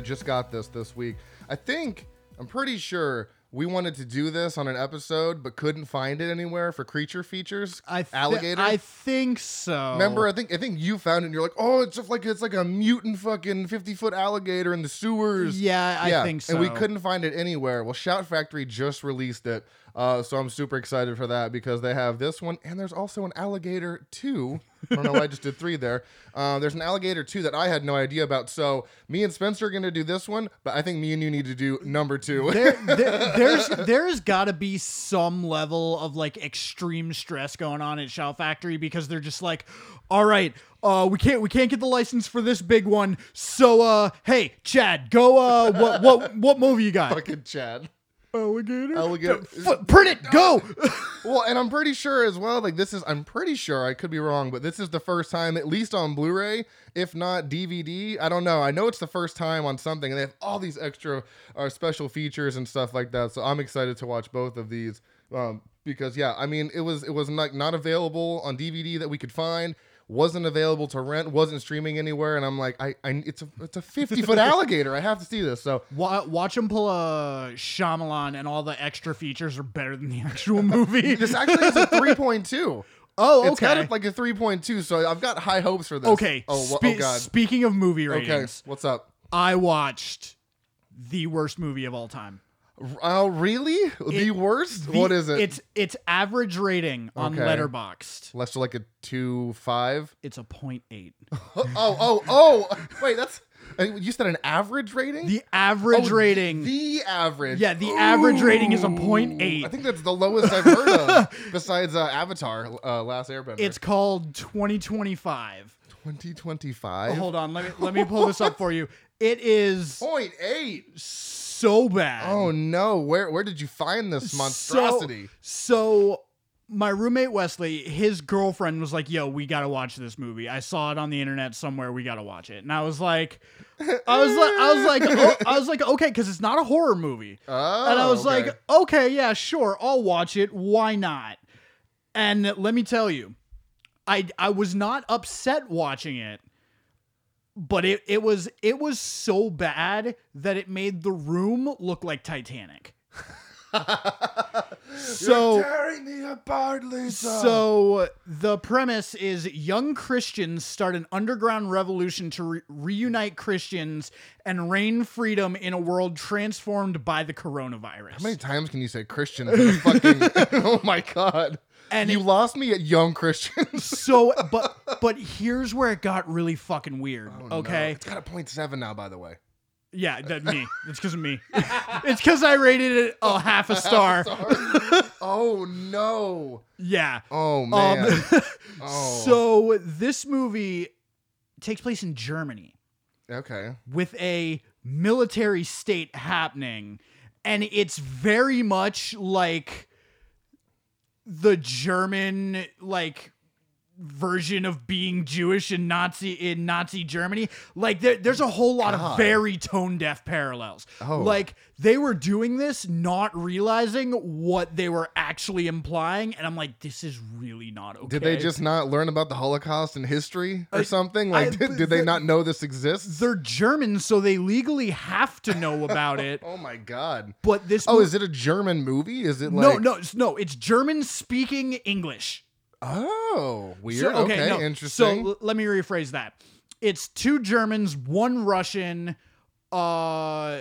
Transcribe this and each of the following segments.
I just got this this week. I think I'm pretty sure we wanted to do this on an episode, but couldn't find it anywhere for creature features. I thi- alligator. I think so. Remember, I think I think you found it. and You're like, oh, it's just like it's like a mutant fucking 50 foot alligator in the sewers. Yeah, I think so. And we couldn't find it anywhere. Well, Shout Factory just released it, uh, so I'm super excited for that because they have this one, and there's also an alligator two. I don't know why I just did three there. Uh, there's an alligator too that I had no idea about. So me and Spencer are gonna do this one, but I think me and you need to do number two. there, there, there's there's got to be some level of like extreme stress going on at Shout Factory because they're just like, all right, uh, we can't we can't get the license for this big one. So uh, hey, Chad, go uh, what what what movie you got? Fucking Chad. Alligator. Alligator. F- print it. Go. Well, and I'm pretty sure as well, like this is, I'm pretty sure, I could be wrong, but this is the first time, at least on Blu ray, if not DVD. I don't know. I know it's the first time on something, and they have all these extra uh, special features and stuff like that. So I'm excited to watch both of these. Um, because yeah, I mean, it was it was like not available on DVD that we could find, wasn't available to rent, wasn't streaming anywhere, and I'm like, I, I it's a it's a 50 foot alligator. I have to see this. So Wa- watch him pull a Shyamalan, and all the extra features are better than the actual movie. this actually is a 3.2. oh, okay. It's kind of like a 3.2, so I've got high hopes for this. okay. Oh, wha- oh, spe- oh God. Speaking of movie Okay. ratings, What's up? I watched the worst movie of all time. Oh, really? the worst? The- what is it? It's it's average rating on Okay. Letterboxd. less like a two five. It's a point eight. Oh, oh, oh! Wait, that's uh, you said an average rating. The average Oh, rating. The average. yeah, the average rating is a Ooh, point eight. I think that's the lowest I've heard of, besides uh, Avatar: uh, Last Airbender. It's called 2025. 2025. Hold on, let me let me pull this up for you. It is Point eight. so bad. Oh no! Where where did you find this monstrosity? So, so my roommate Wesley, his girlfriend was like, "Yo, we gotta watch this movie." I saw it on the internet somewhere. We gotta watch it, and I was like, I was like, I was like, oh, I was like, okay, because it's not a horror movie, oh, and I was okay. like, okay, yeah, sure, I'll watch it. Why not? And let me tell you, I I was not upset watching it. But it, it was it was so bad that it made the room look like Titanic. so You're tearing me apart, Lisa. so the premise is young Christians start an underground revolution to re- reunite Christians and reign freedom in a world transformed by the coronavirus. How many times can you say Christian? fucking, oh my god! And you it- lost me at young Christians. so, but but here's where it got really fucking weird. Oh, no. okay, it's got a point seven now, by the way. yeah, that me. It's because of me. it's because I rated it a half a star. oh no! Yeah. Oh man! Um, oh. So this movie takes place in Germany. okay. with a military state happening and it's very much like the german like version of being jewish in nazi in nazi germany like there, there's a whole lot God. of very tone deaf parallels Oh. like they were doing this not realizing what they were actually implying and i'm like this is really not okay Did they just not learn about the Holocaust in history or I- something? Like, I- did, did they not know this exists? they're german so they legally have to know about it Oh my god! but this Oh, mo- is it a German movie? Is it like? no, no, no. It's German speaking English. Oh, weird. So- okay, no. interesting. So l- let me rephrase that. It's two Germans, one Russian, uh,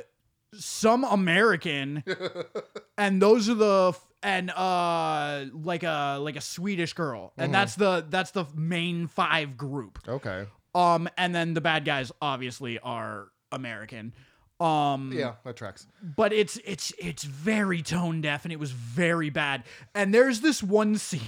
some American, and those are the f- and uh like a like a Swedish girl, and that's the that's the main five group. okay. Um, and then the bad guys obviously are American. Um, Yeah, that tracks. but it's it's it's very tone deaf and it was very bad. And there's this one scene.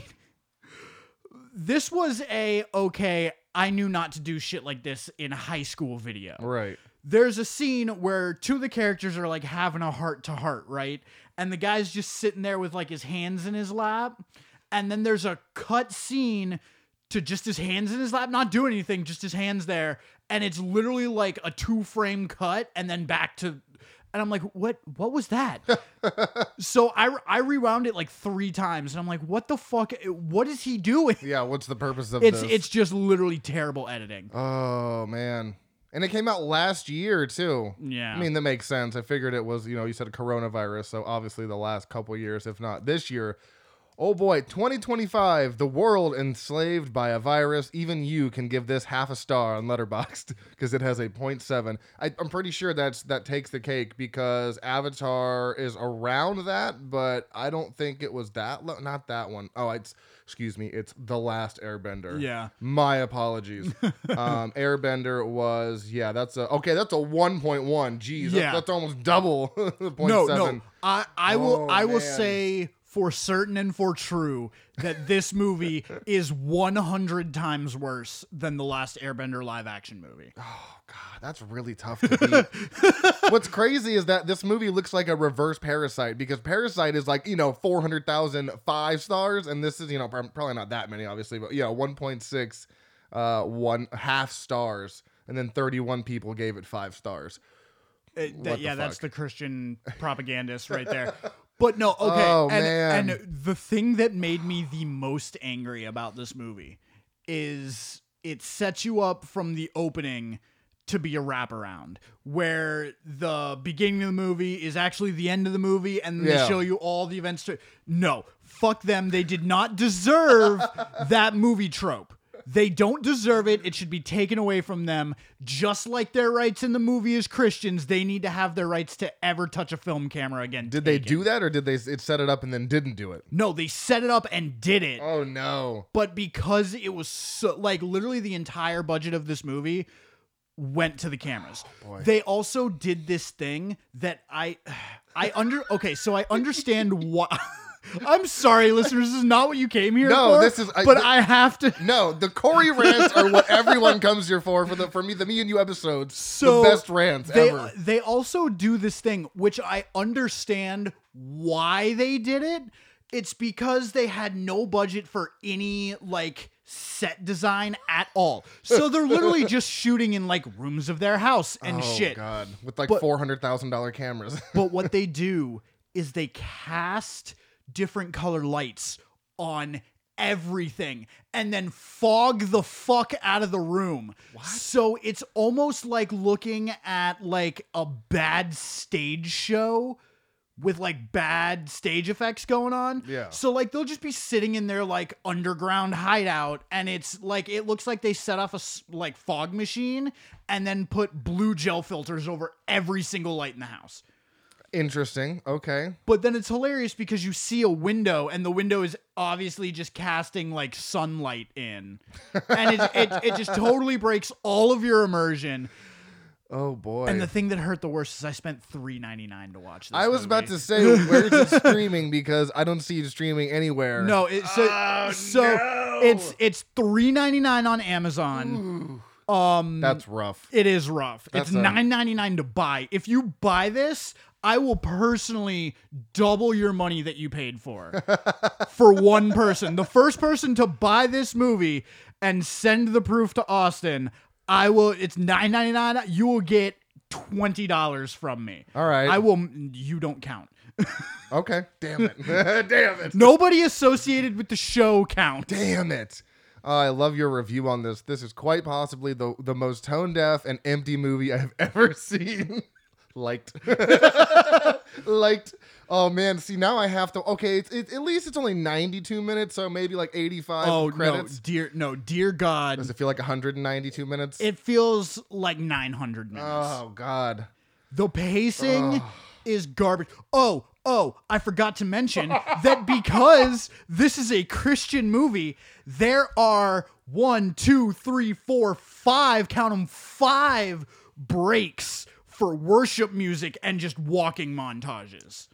This was a okay, I knew not to do shit like this in high school video. Right. There's a scene where two of the characters are like having a heart to heart, right? And the guy's just sitting there with like his hands in his lap. And then there's a cut scene to just his hands in his lap, not doing anything, just his hands there. And it's literally like a two frame cut and then back to and I'm like, what what was that? so I I rewound it like three times and I'm like, what the fuck what is he doing? Yeah. What's the purpose of It's this? it's just literally terrible editing. Oh man. And it came out last year too. Yeah. I mean, that makes sense. I figured it was, you know, you said coronavirus, so obviously the last couple years, if not this year. Oh boy, 2025, the world enslaved by a virus. Even you can give this half a star on Letterboxd because it has a 0.7. I, I'm pretty sure that's that takes the cake because Avatar is around that, but I don't think it was that. Lo- not that one. Oh, it's excuse me, it's the last Airbender. Yeah. My apologies. um, Airbender was yeah, that's a okay. That's a 1.1. Jeez, that- Yeah. that's almost double the 0.7. no, no. I I will Oh, I will say for certain and for true that this movie is 100 times worse than the last Airbender live action movie. Oh god, that's really tough to beat. What's crazy is that this movie looks like a reverse Parasite because Parasite is like you know 400,000 five stars, and this is you know probably not that many, obviously, but yeah, 1.6, uh, one half stars, and then 31 people gave it five stars. It- What that- the yeah, that's the Christian propagandist right there. But no, okay. Oh, and, man. and the thing that made me the most angry about this movie is it sets you up from the opening to be a wraparound where the beginning of the movie is actually the end of the movie and Yeah. they show you all the events to no fuck them they did not deserve that movie trope they don't deserve it it should be taken away from them just like their rights in the movie as christians they need to have their rights to ever touch a film camera again Did they do that, or did they it set it up and then didn't do it? no they set it up and did it Oh no. but because it was so like literally the entire budget of this movie went to the cameras. Oh, boy. they also did this thing that I I under okay, so I understand what I'm sorry, listeners, this is not what you came here No, for. this is- I- but th- I have to No, the Corey rants are what everyone comes here for. For the for me, the me and you episodes, So the best rants they ever. they also do this thing which I understand why they did it. It's because they had no budget for any like set design at all. So they're literally just shooting in like rooms of their house and oh shit. god, with like But- four hundred thousand dollar cameras. But what they do is they cast different color lights on everything and then fog the fuck out of the room. What? So it's almost like looking at like a bad stage show with like bad stage effects going on. Yeah. So like they'll just be sitting in their like underground hideout and it's like it looks like they set off a like fog machine and then put blue gel filters over every single light in the house. Interesting. Okay. But then it's hilarious because you see a window and the window is obviously just casting like sunlight in. And it, it, it just totally breaks all of your immersion. Oh boy. And the thing that hurt the worst is I spent three ninety nine to watch this. I was about to say, where's it streaming? Because I don't see it streaming anywhere. No, it, so Oh, so no. it's it's three ninety nine on Amazon. Um, That's rough. it is rough. That's it's a- nine ninety nine to buy. If you buy this, I will personally double your money that you paid for for one person. The first person to buy this movie and send the proof to Austin, I will. It's nine ninety nine. You will get twenty dollars from me. All right. I will. You don't count. Okay. Damn it. Damn it. Nobody associated with the show counts. Damn it. Uh, I love your review on this. This is quite possibly the the most tone deaf and empty movie I have ever seen. Liked. Liked. Oh man, see now I have to. Okay, it's it, at least it's only ninety two minutes, so maybe like eighty five Oh credits. no, dear no, dear God. Does it feel like one hundred and ninety two minutes? It feels like 900 minutes. oh god. the pacing is garbage. Oh, oh, I forgot to mention that because this is a Christian movie, there are one, two, three, four, five, count them, five breaks for worship music and just walking montages.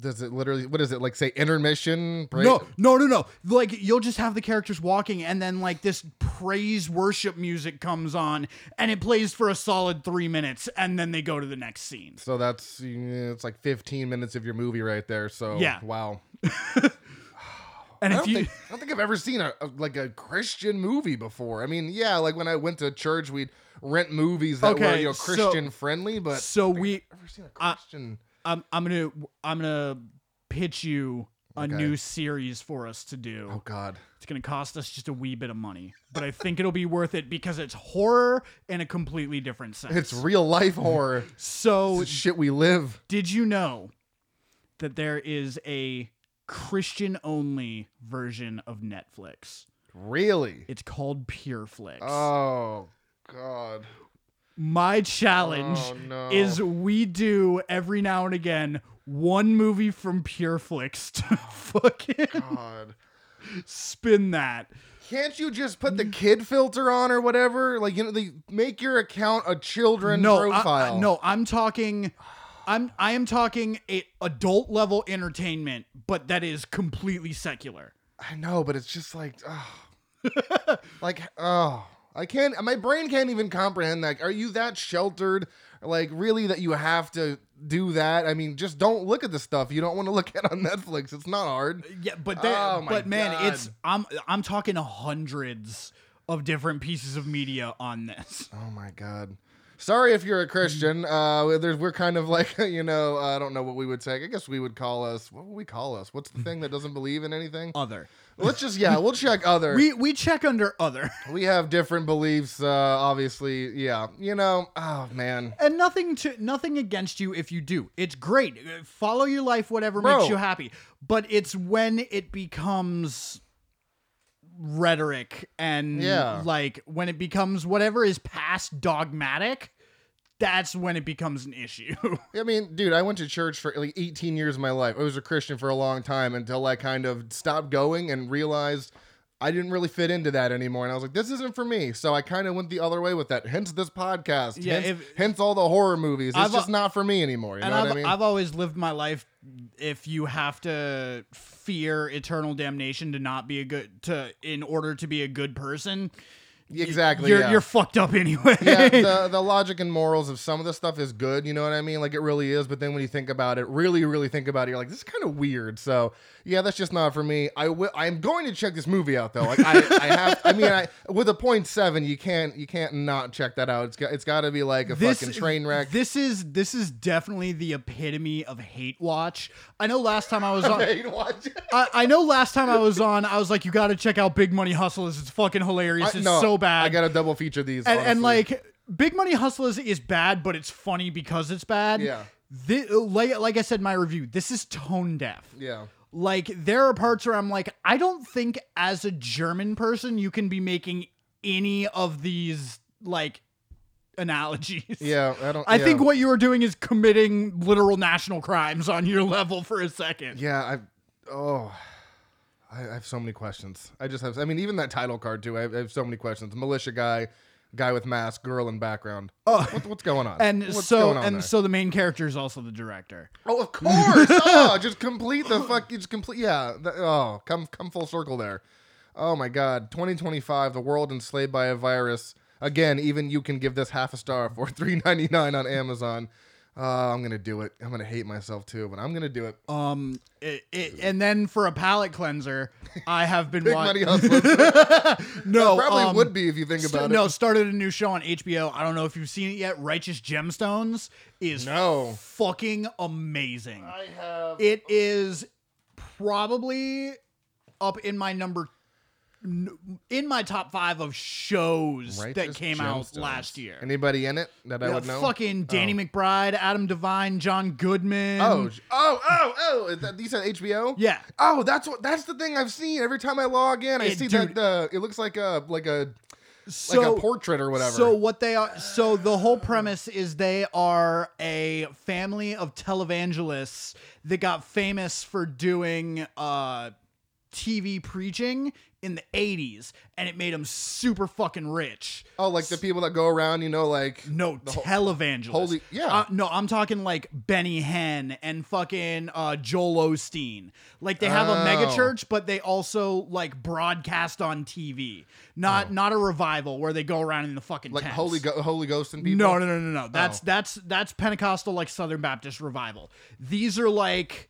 Does it literally? What is it like? Say intermission? Break? No, no, no, no. Like you'll just have the characters walking, and then like this praise worship music comes on, and it plays for a solid three minutes, and then they go to the next scene. So that's it's like fifteen minutes of your movie right there. So Yeah. wow. And I if don't, you, think, I don't think I've ever seen a, a like a Christian movie before. I mean, yeah, like when I went to church, we'd rent movies that were you know so- Christian friendly, but so we, I've never seen a I- Christian. I'm, I'm gonna, I'm gonna pitch you a Okay. new series for us to do. Oh God. It's going to cost us just a wee bit of money, but I think it'll be worth it because it's horror in a completely different sense. It's real life horror. so, It's shit we live. did you know that there is a Christian only version of Netflix? Really? It's called PureFlix. Oh God. My challenge Oh, no. is we do every now and again one movie from PureFlix to fucking God. spin that. Can't you just put the kid filter on or whatever? Like you know, they make your account a children no, I- profile. I, no, I'm talking. I'm I am talking a adult level entertainment, but that is completely secular. I know, but it's just like, oh, like, oh, I can't. My brain can't even comprehend that. Are you that sheltered? Like, really, that you have to do that? I mean, just don't look at the stuff you don't want to look at on Netflix. It's not hard. Yeah, but there, Oh but man, God. it's I'm I'm talking hundreds of different pieces of media on this. Oh my god. Sorry if you're a Christian. Uh, there's we're kind of like you know I don't know what we would say. I guess we would call us. What would we call us? What's the thing that doesn't believe in anything? Other. Let's just yeah, we'll check other. We we check under other. we have different beliefs. Uh, obviously, yeah. You know, oh man. And nothing to nothing against you if you do. It's great. Follow your life, whatever Bro. makes you happy. But it's when it becomes rhetoric and Yeah. like when it becomes whatever is past dogmatic, that's when it becomes an issue. I mean, dude, I went to church for like 18 years of my life. I was a Christian for a long time until I kind of stopped going and realized I didn't really fit into that anymore. And I was like, this isn't for me. So I kind of went the other way with that. Hence this podcast. Yeah, hence, if- hence all the horror movies. It's I've- just not for me anymore. You and know I've, what I mean? I've always lived my life if you have to fear eternal damnation to not be a good to in order to be a good person exactly. you're yeah. you're fucked up anyway yeah, the, the logic and morals of some of the stuff is good, you know what I mean? Like it really is, but then when you think about it, really, really think about it, you're like, this is kind of weird. So yeah, that's just not for me. I will. I'm going to check this movie out though. Like I, I have. I mean, I with a point seven, you can't, you can't not check that out. It's got, it's got to be like a fucking train wreck. This is this is definitely the epitome of hate watch. I know last time I was on Hey, watch. I, I know last time I was on, I was like, you gotta check out Big Money Hustlers. It's fucking hilarious. It's no, so bad. I got to double feature these. and, and like Big Money Hustlers is bad, but it's funny because it's bad. Yeah. Thi- like like I said in my review, this is tone deaf. yeah. Like there are parts where I'm like, I don't think as a German person you can be making any of these like analogies. Yeah, I don't. I yeah. think what you are doing is committing literal national crimes on your level for a second. Yeah, I. Oh, I, I have so many questions. I just have. I mean, even that title card too. I have, I have so many questions. Militia guy, guy with mask, girl in background. Oh. What, what's going on? And what's so going on and there? so the main character is also the director. Oh, of course. oh, just complete the fuck. Just complete. Yeah. the- oh, come come full circle there. Oh my God. 2025. The world enslaved by a virus. Again, even you can give this half a star for 3.99 on Amazon. Uh, I'm gonna do it. I'm gonna hate myself too, but I'm gonna do it. Um, it, it, and then for a palate cleanser, I have been Big wa- money hustlers. No, Probably um, would be if you think st- about it. no, started a new show on HBO. I don't know if you've seen it yet. Righteous Gemstones is No. fucking amazing. I have. It is probably up in my number in my top five of shows that Righteous came out Gemstones. last year. Anybody in it that I Yeah, would know? fucking Danny McBride, Adam DeVine, John Goodman. Oh, sh- oh, oh, oh! Is that, you said HBO? yeah. Oh, that's what. That's the thing I've seen every time I log in. I It- see dude. that. Uh, it looks like a like a So like a portrait or whatever. So what they are so the whole premise is they are a family of televangelists that got famous for doing uh TV preaching in the 80s and it made them super fucking rich. oh, like the people that go around, you know, like No, The televangelists. holy- yeah. Uh, no, I'm talking like Benny Hinn and fucking uh, Joel Osteen. Like they have a mega Oh. but they also like broadcast on TV. Not not a revival where they go around in the fucking Oh. like tents. holy go- holy ghost and people. No, no, no, no, no. That's Oh. that's that's Pentecostal like Southern Baptist revival. These are like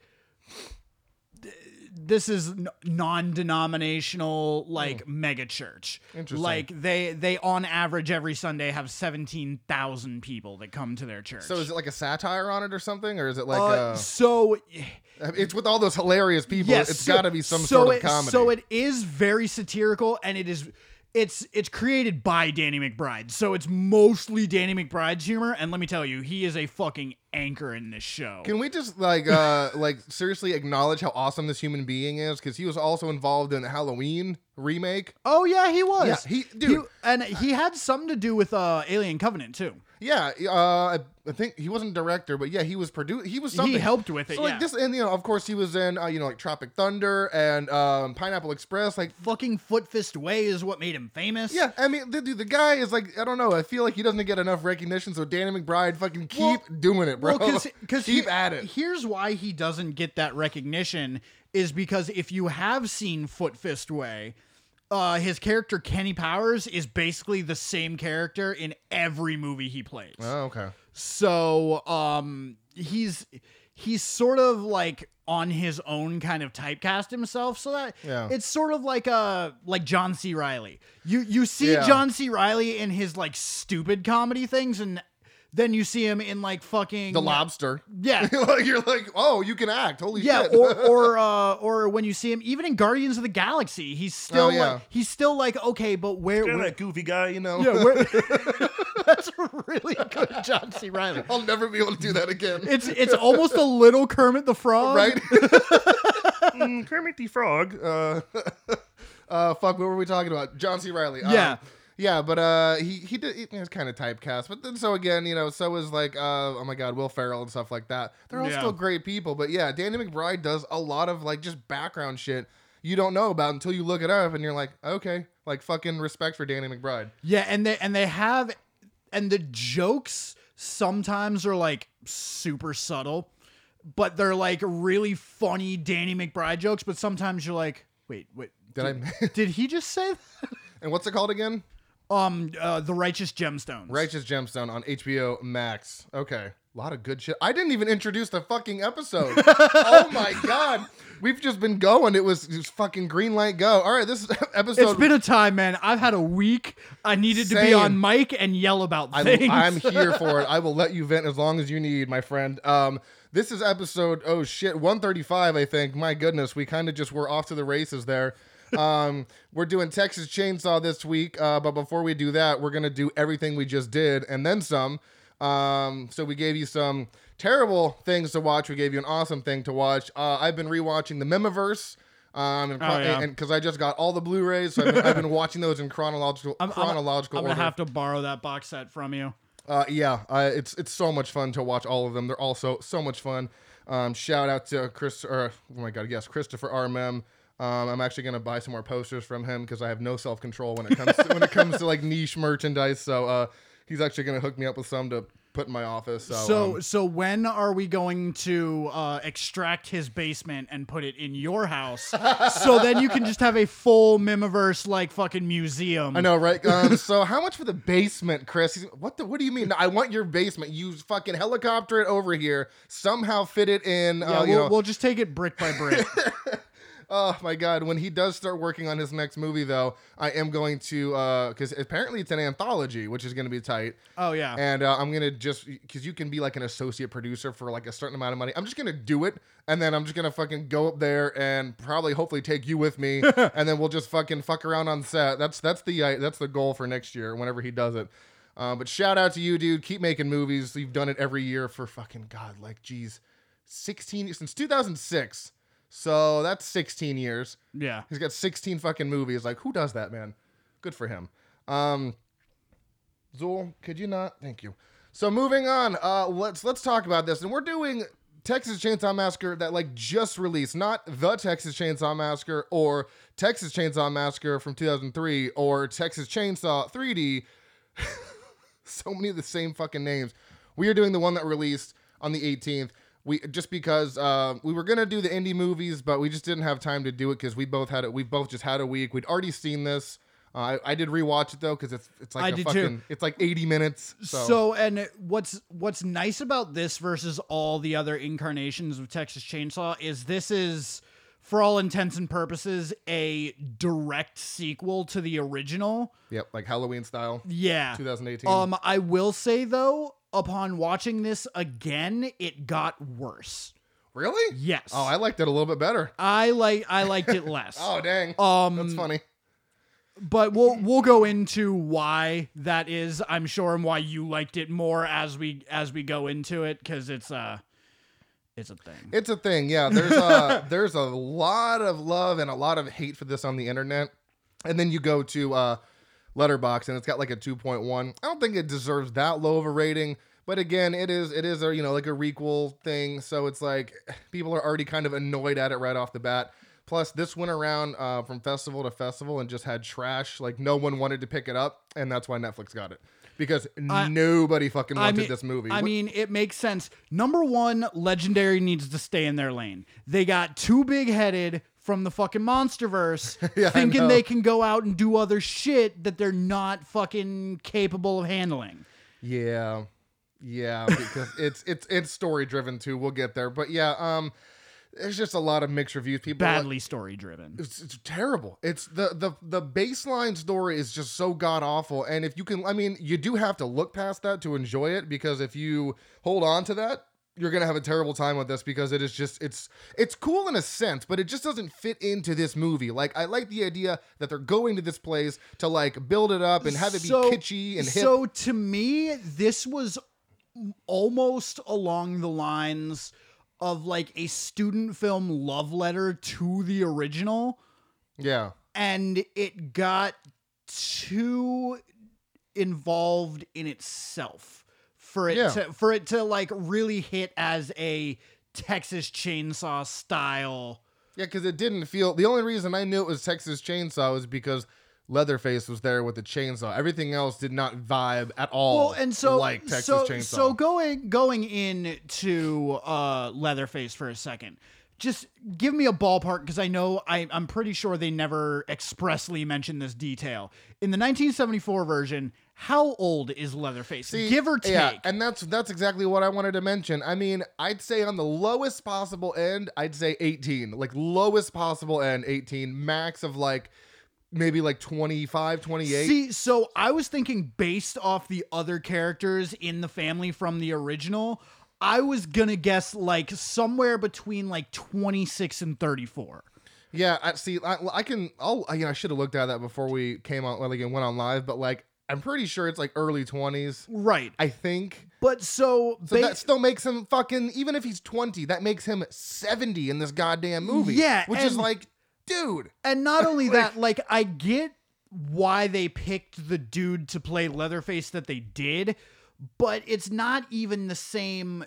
this is non-denominational like mega church. Interesting. Like they they on average every Sunday have seventeen thousand people that come to their church. So is it like a satire on it or something, or is it like uh, uh, so it's with all those hilarious people? yes, it's so- got to be some so sort of comedy. So it is very satirical, and it is. It's it's created by Danny McBride, so it's mostly Danny McBride's humor. And let me tell you, he is a fucking anchor in this show. Can we just like uh like seriously acknowledge how awesome this human being is? Because he was also involved in the Halloween remake. oh yeah, he was. Yeah, he- dude. and he had something to do with uh, Alien Covenant too. Yeah, uh, I, I think he wasn't director, but yeah, he was produced. He was something. He helped with it. So yeah. like this, and you know, of course, he was in uh, you know like Tropic Thunder and um, Pineapple Express. Like, fucking Foot Fist Way is what made him famous. yeah, I mean, the, the guy is like, I don't know. I feel like he doesn't get enough recognition. So Danny McBride, fucking keep Well- doing it, bro. Well, because keep at it. Here's why he doesn't get that recognition is because if you have seen Foot Fist Way, uh, his character Kenny Powers is basically the same character in every movie he plays. Oh, okay. So um, he's he's sort of like on his own kind of typecast himself so that Yeah. it's sort of like uh like John C. Reilly. You you see Yeah. John C. Reilly in his like stupid comedy things and then you see him in like fucking The Lobster. Yeah. like you're like, oh, you can act. Holy Yeah, shit. or or uh, or when you see him, even in Guardians of the Galaxy, he's still Oh, yeah. like he's still like okay, but where? Kinda where that goofy guy, you know. yeah, where, that's a really good John C. Reilly. I'll never be able to do that again. It's it's almost a little Kermit the Frog, right? Mm, Kermit the Frog. Uh, uh, fuck, what were we talking about? John C. Reilly. Um, Yeah. Yeah, but uh, he he did he was kind of typecast, but then so again, you know, so was like uh, oh my god, Will Ferrell and stuff like that. They're all Yeah. still great people, but yeah, Danny McBride does a lot of like just background shit you don't know about until you look it up, and you're like, okay, like fucking respect for Danny McBride. Yeah, and they and they have, and the jokes sometimes are like super subtle, but they're like really funny Danny McBride jokes. But sometimes you're like, wait, wait, Did I? did he just say that? and what's it called again? Um, uh, the Righteous Gemstones. Righteous Gemstone on HBO Max. Okay. A lot of good shit. I didn't even introduce the fucking episode. oh my god. We've just been going. It was just fucking green light go. All right, this episode It's been a time, man. I've had a week. I needed to be on mic and yell about I, things. I'm here for it. I will let you vent as long as you need, my friend. Um, this is episode oh shit 135, I think. My goodness, we kind of just were off to the races there. Um, we're doing Texas Chainsaw this week, uh, but before we do that, we're gonna do everything we just did and then some. Um, so we gave you some terrible things to watch. We gave you an awesome thing to watch. Uh, I've been rewatching the Mihmiverse. Um, and Oh, yeah. because I just got all the Blu-rays, so I've been, I've been watching those in chronological I'm, I'm- chronological I'm, order. gonna have to borrow that box set from you. Uh, yeah, uh, it's it's so much fun to watch all of them. They're also so much fun. Um, shout out to Chris, or oh my god, yes, Christopher R. Um, I'm actually gonna buy some more posters from him because I have no self control when it comes to, when it comes to like niche merchandise. So uh, he's actually gonna hook me up with some to put in my office. So, So, um, so when are we going to uh, extract his basement and put it in your house, so then you can just have a full Mihmiverse like fucking museum? I know, right? Um, so how much for the basement, Chris? He's, what the? What do you mean? I want your basement. You fucking helicopter it over here. Somehow fit it in. Yeah, uh, we'll, you know, we'll just take it brick by brick. Oh my god! When he does start working on his next movie, though, I am going to because apparently it's an anthology, which is going to be tight. oh yeah. And uh, I'm gonna just because you can be like an associate producer for like a certain amount of money. I'm just gonna do it, and then I'm just gonna fucking go up there and probably hopefully take you with me, and then we'll just fucking fuck around on set. That's that's the uh, that's the goal for next year whenever he does it. Uh, but shout out to you, dude. Keep making movies. You've done it every year for fucking god, like geez, 16 since 2006. So that's 16 years. yeah. He's got 16 fucking movies. Like, who does that, man? Good for him. Um, Zool, could you not? Thank you. So moving on, uh, let's let's talk about this, and we're doing Texas Chainsaw Massacre that like just released, not the Texas Chainsaw Massacre or Texas Chainsaw Massacre from 2003 or Texas Chainsaw 3D. so many of the same fucking names. We are doing the one that released on the 18th. We just because uh, we were gonna do the indie movies, but we just didn't have time to do it because we both had it. We both just had a week. We'd already seen this. Uh, I, I did rewatch it though because it's it's like I a did too. it's like 80 minutes. So, So. and what's what's nice about this versus all the other incarnations of Texas Chainsaw is this is for all intents and purposes, a direct sequel to the original. Yep, like Halloween style, Yeah. 2018. Um, I will say though, upon watching this again, it got worse. really? Yes. Oh, I liked it a little bit better. I like I liked it less. Oh, dang. um, That's funny. but we'll we'll go into why that is, I'm sure, and why you liked it more as we as we go into it, because it's uh it's a thing. It's a thing, yeah. There's a there's a lot of love and a lot of hate for this on the internet, and then you go to uh, Letterboxd and it's got like a 2.1. I don't think it deserves that low of a rating, but again, it is it is a you know like a requel thing, so it's like people are already kind of annoyed at it right off the bat. Plus, this went around uh, from festival to festival and just had trash. Like no one wanted to pick it up, and that's why Netflix got it because I- nobody fucking I wanted mean, this movie. I What- mean, it makes sense. Number one, Legendary needs to stay in their lane. They got too big headed from the fucking MonsterVerse, Yeah, thinking they can go out and do other shit that they're not fucking capable of handling. Yeah. Yeah, because it's it's it's story driven too. We'll get there. But yeah, um there's just a lot of mixed reviews. People are like- Badly story driven. it's, it's terrible. It's the the the baseline story is just so god awful. And if you can, I mean, you do have to look past that to enjoy it because if you hold on to that, you're gonna have a terrible time with this because it is just it's it's cool in a sense, but it just doesn't fit into this movie. Like I like the idea that they're going to this place to like build it up and have it be So- kitschy and hip. So to me, this was almost along the lines of like a student film love letter to the original. yeah. and it got too involved in itself for it Yeah. to for it to like really hit as a Texas Chainsaw style. Yeah, because it didn't feel. The only reason I knew it was Texas Chainsaw was because Leatherface was there with the chainsaw. Everything else did not vibe at all. Well, and so like Texas so Chainsaw. so going going into uh Leatherface for a second. Just give me a ballpark because I know I, I'm pretty sure they never expressly mentioned this detail. In the 1974 version, how old is Leatherface? See, give or take. Yeah, and that's that's exactly what I wanted to mention. I mean, I'd say on the lowest possible end, I'd say 18. Like lowest possible end, 18. Max of like maybe like 25, 28. See, so I was thinking based off the other characters in the family from the original, I was gonna guess like somewhere between like 26 and 34. Yeah, I see. I, I can. I'll. I, you know, I should have looked at that before we came on Like, and went on live. But like, I'm pretty sure it's like early 20s. Right. I think. But so, So ba- that still makes him fucking. Even if he's 20, that makes him 70 in this goddamn movie. Yeah, which is like, dude. and not only that, like I get why they picked the dude to play Leatherface that they did, but it's not even the same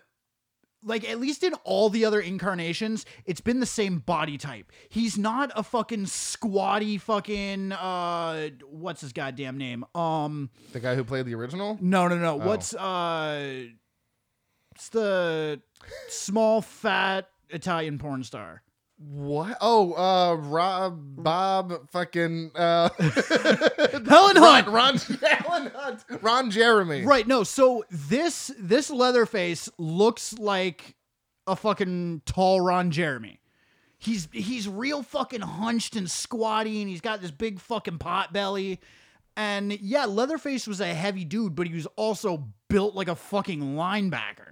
like at least in all the other incarnations, it's been the same body type. He's not a fucking squatty fucking uh what's his goddamn name? Um The guy who played the original. no no no. What's uh it's the small fat Italian porn star. What? Oh, uh, Rob, Bob, fucking, uh, Helen Hunt. Ron, Ron, Alan Hunt, Ron Jeremy. Right, no. So this this Leatherface looks like a fucking tall Ron Jeremy. He's he's real fucking hunched and squatty, and he's got this big fucking pot belly. And yeah, Leatherface was a heavy dude, but he was also built like a fucking linebacker.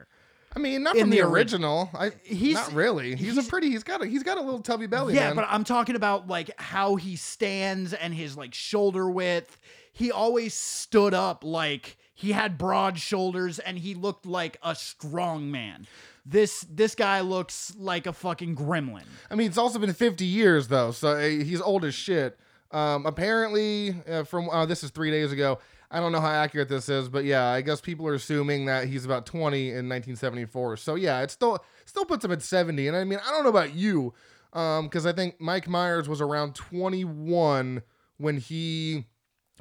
I mean, not from the the, ori- original. I, He's- not really. He's, he's- a pretty. He's got a. He's got a little tubby belly. yeah, man. but I'm talking about like how he stands and his like shoulder width. He always stood up like he had broad shoulders and he looked like a strong man. This this guy looks like a fucking gremlin. I mean, it's also been 50 years though, so uh, he's old as shit. Um, apparently, uh, from uh, this is three days ago. I don't know how accurate this is, but yeah, I guess people are assuming that he's about 20 in 1974. So yeah, it still still puts him at 70. And I mean, I don't know about you, um, because I think Mike Myers was around 21 when he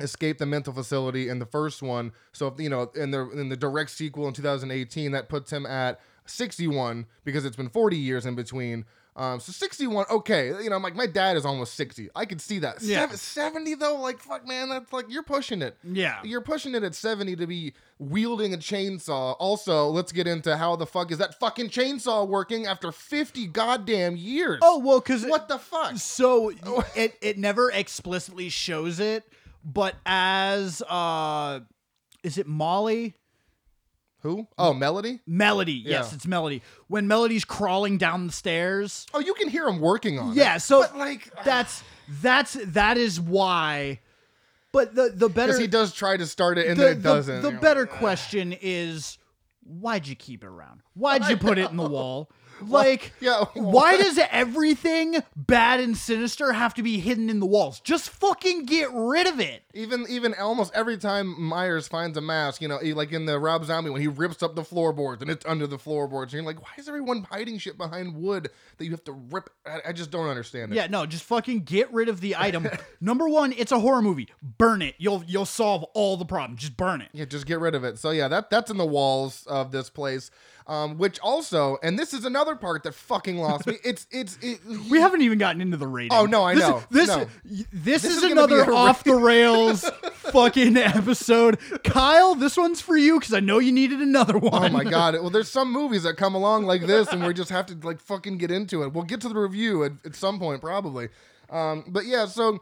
escaped the mental facility in the first one. So if, you know, in the in the direct sequel in 2018, that puts him at 61 because it's been 40 years in between. Um, so 61, okay, you know, I'm like my dad is almost 60. I could see that. Yeah. Seven- 70 though, like fuck, man, that's like you're pushing it. Yeah. You're pushing it at 70 to be wielding a chainsaw. Also, let's get into how the fuck is that fucking chainsaw working after 50 goddamn years? Oh well, because what the fuck? So it it never explicitly shows it, but as uh, is it Molly? Who? Oh, Melody? Melody. Yes, Yeah. it's Melody. When Melody's crawling down the stairs. Oh, you can hear him working on it. Yeah. So But like, that's that's that is why. But the the better because he does try to start it and the, then it the- doesn't. The, You're better question is why'd you keep it around? Why'd you put it in the wall? Like, yeah, why does everything bad and sinister have to be hidden in the walls? Just fucking get rid of it. Even even almost every time Myers finds a mask, you know, he- like in the Rob Zombie when he rips up the floorboards and it's under the floorboards, and you're like, why is everyone hiding shit behind wood that you have to rip? I, I just don't understand it. Yeah, no, just fucking get rid of the item. Number one, it's a horror movie. Burn it. You'll you'll solve all the problems. Just burn it. Yeah, just get rid of it. So yeah, that that's in the walls of this place. Um, which also, and this is another part that fucking lost me. It's it's it, We haven't even gotten into the rating. Oh, no, I This is- know. This No. this, This is, is another off the rails fucking episode. Kyle, this one's for you because I know you needed another one. Oh my god! Well, there's some movies that come along like this, and we just have to like fucking get into it. We'll get to the review at, at some point, probably. Um, but yeah, so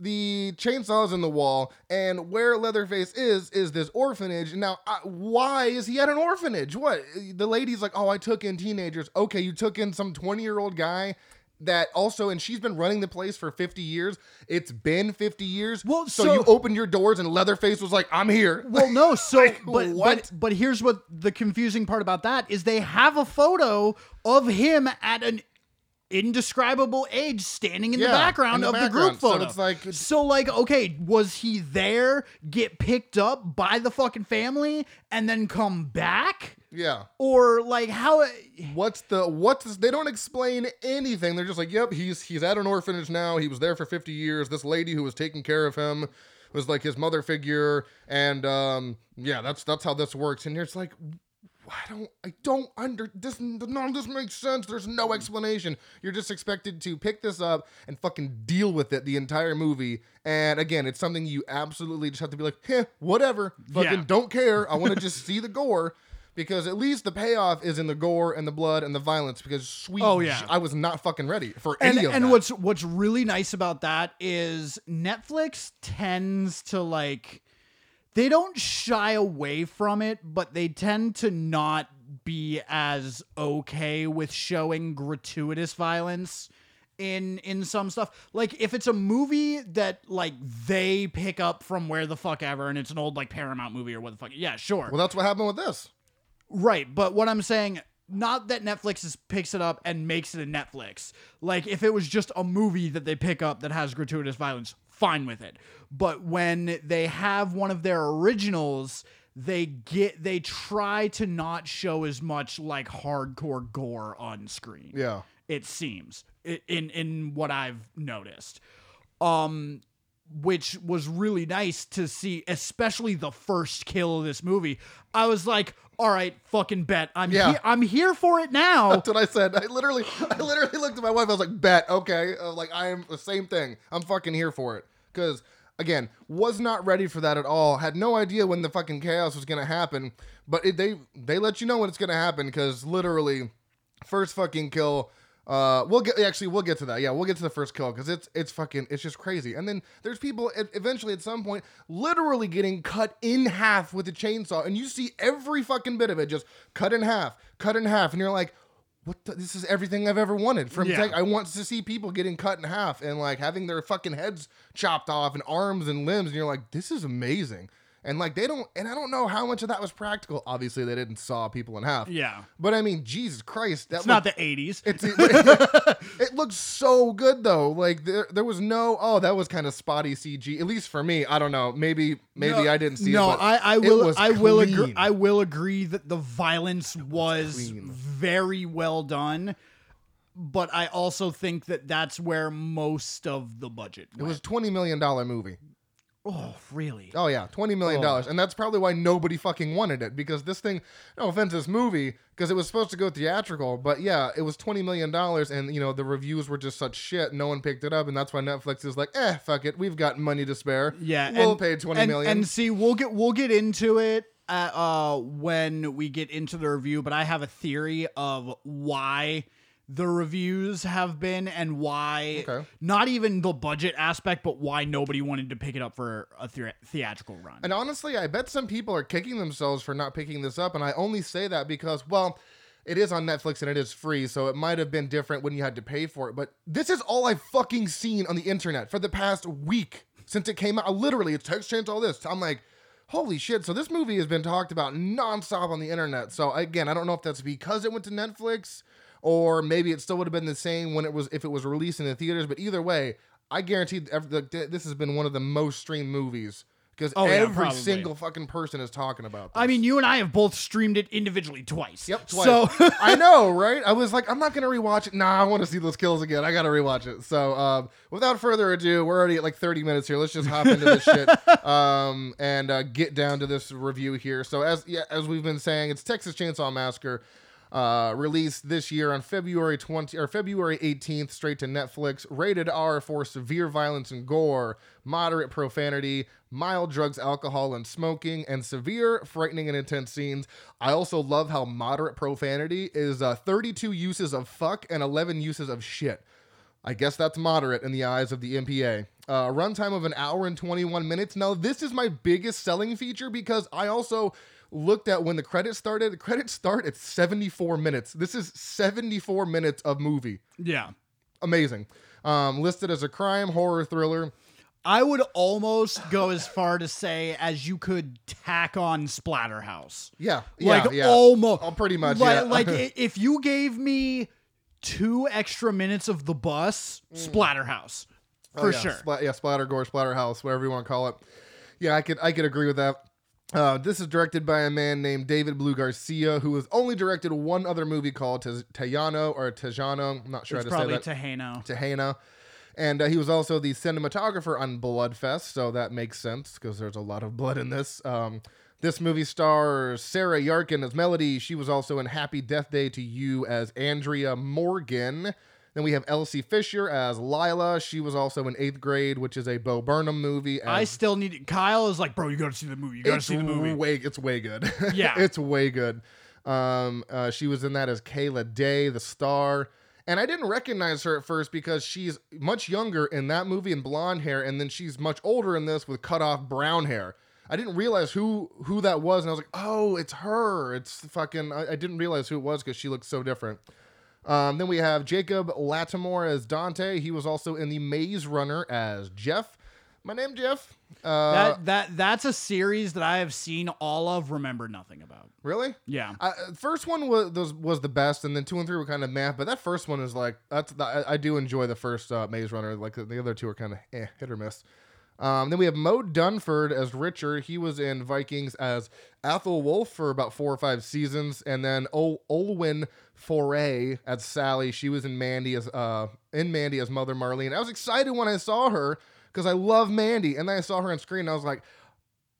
the chainsaw's in the wall, and where Leatherface is is this orphanage. Now, uh, why is he at an orphanage? What the lady's like? Oh, I took in teenagers. Okay, you took in some 20 year old guy. That also, and she's been running the place for 50 years. It's been 50 years. Well, so, so- you opened your doors and Leatherface was like, I'm here. Well, no. So, Like, but what? but but here's what the confusing part about that is: they have a photo of him at an indescribable age standing in the background in the of the group background. So photo. it's like- so like, okay, was he there, get picked up by the fucking family, and then come back, yeah. or like how? what's the what's this? they don't explain anything they're just like yep he's he's at an orphanage now he was there for 50 years this lady who was taking care of him was like his mother figure and um yeah that's that's how this works and it's like I don't I don't under this none of this makes sense. There's no mm. explanation. You're just expected to pick this up and fucking deal with it the entire movie. And again, it's something you absolutely just have to be like, "Heh, whatever. Fucking Yeah. don't care. I want to just see the gore." Because at least the payoff is in the gore and the blood and the violence. Because sweet, Oh, yeah. I was not fucking ready for And any of and that. what's what's really nice about that is Netflix tends to like they don't shy away from it, but they tend to not be as okay with showing gratuitous violence in in some stuff. Like if it's a movie that like they pick up from where the fuck ever and it's an old like Paramount movie or what the fuck. Yeah, sure. well, that's what happened with this. Right, but what I'm saying, not that Netflix is, picks it up and makes it a Netflix. Like if it was just a movie that they pick up that has gratuitous violence, fine with it. But when they have one of their originals, they get they try to not show as much like hardcore gore on screen Yeah. it seems in in what I've noticed. Um which was really nice to see, especially the first kill of this movie. I was like, "All right, fucking bet. I'm Yeah. here. I'm here for it now." That's what I said. I literally, I literally looked at my wife. I was like, "Bet, okay." Uh, like I am the same thing. I'm fucking here for it. Because again, was not ready for that at all. Had no idea when the fucking chaos was gonna happen. But it, they they let you know when it's gonna happen. Because literally, first fucking kill. Uh, we'll get actually we'll get to that. Yeah, we'll get to the first kill because it's it's fucking it's just crazy. And then there's people eventually at some point literally getting cut in half with a chainsaw, and you see every fucking bit of it just cut in half, cut in half, and you're like, what? The, this is everything I've ever wanted from Yeah. tech. I want to see people getting cut in half and like having their fucking heads chopped off and arms and limbs, and you're like, this is amazing. And like they don't, and I don't know how much of that was practical. Obviously, they didn't saw people in half. Yeah. But I mean, Jesus Christ, that's not the 80s. it's it, it looks so good though. Like there, there was no oh that was kind of spotty CG. At least for me, I don't know. Maybe maybe No, I didn't see no, it. I, I will. was I will agree. I will agree that the violence was clean. very well done, but I also think that that's where most of the budget. it Went. was twenty million dollar movie. Oh, really? Oh yeah, twenty million dollars, and that's probably why nobody fucking wanted it because this thing. No offense, this movie because it was supposed to go theatrical, but yeah, it was twenty million dollars, and you know the reviews were just such shit. No one picked it up, and that's why Netflix is like, eh, fuck it, we've got money to spare. Yeah, we'll and, pay twenty and, million. And see, we'll get we'll get into it at, uh, when we get into the review. But I have a theory of why the reviews have been and why Okay. not even the budget aspect, but why nobody wanted to pick it up for a thea- theatrical run. And honestly, I bet some people are kicking themselves for not picking this up. And I only say that because, well, it is on Netflix and it is free. So it might have been different when you had to pay for it. But this is all I've fucking seen on the internet for the past week since it came out. Literally, it's text change, all this. I'm like, holy shit. So this movie has been talked about nonstop on the internet. So again, I don't know if that's because it went to Netflix or maybe it still would have been the same when it was if it was released in the theaters. But either way, I guarantee this has been one of the most streamed movies because Oh, every probably. single fucking person is talking about. This. I mean, you and I have both streamed it individually twice. Yep, twice. So I know, right? I was like, I'm not gonna rewatch it. Nah, I want to see those kills again. I gotta rewatch it. So, um, without further ado, we're already at like 30 minutes here. Let's just hop into this shit um, and uh, get down to this review here. So, as yeah, as we've been saying, it's Texas Chainsaw Massacre. Uh, released this year on February 20 or February 18th, straight to Netflix. Rated R for severe violence and gore, moderate profanity, mild drugs, alcohol, and smoking, and severe, frightening, and intense scenes. I also love how moderate profanity is uh, 32 uses of fuck and 11 uses of shit. I guess that's moderate in the eyes of the MPA. Uh, runtime of an hour and 21 minutes. Now, this is my biggest selling feature because I also looked at when the credits started. The credits start at 74 minutes. This is 74 minutes of movie. yeah, Amazing. Um, listed as a crime horror thriller. I would almost go as far to say as you could tack on Splatterhouse. Yeah, like yeah, yeah. almost Oh, pretty much, like, yeah. like if you gave me two extra minutes of the bus splatterhouse Oh, for yeah. sure Splat, yeah, splatter gore, splatter house, whatever you want to call it. Yeah, I could I could agree with that. Uh, this is directed by a man named David Blue Garcia, who has only directed one other movie called Te- Tejano or Tejano. I'm not sure it's how to say that. Tejano. Tehana. And uh, he was also the cinematographer on Bloodfest, so that makes sense because there's a lot of blood in this. Um, this movie stars Sarah Yarkin as Melody. She was also in Happy Death Day to You as Andrea Morgan. Then we have Elsie Fisher as Lila. She was also in Eighth Grade, which is a Bo Burnham movie. I still need Kyle is like, bro, you gotta see the movie. You gotta see the movie. way it's way good. Yeah. it's way good. Um, uh, she was in that as Kayla Day, the star. And I didn't recognize her at first because she's much younger in that movie and blonde hair, and then she's much older in this with cut off brown hair. I didn't realize who who that was, and I was like, oh, it's her. It's fucking. I, I didn't realize who it was because she looks so different. Um, then we have Jacob Latimore as Dante. He was also in the Maze Runner as Jeff. My name Jeff. Uh, that that that's a series that I have seen all of, remember nothing about. really? Yeah. Uh, first one was, was was the best, and then two and three were kind of meh. But that first one is like that's the, I, I do enjoy the first uh, Maze Runner. Like the other two are kind of eh, hit or miss. Um, then we have Moe Dunford as Richard. He was in Vikings as Aethelwulf for about four or five seasons, and then Ol- Olwen Fouéré as Sally. She was in Mandy as uh in Mandy as Mother Marlene. I was excited when I saw her because I love Mandy, and then I saw her on screen. and I was like,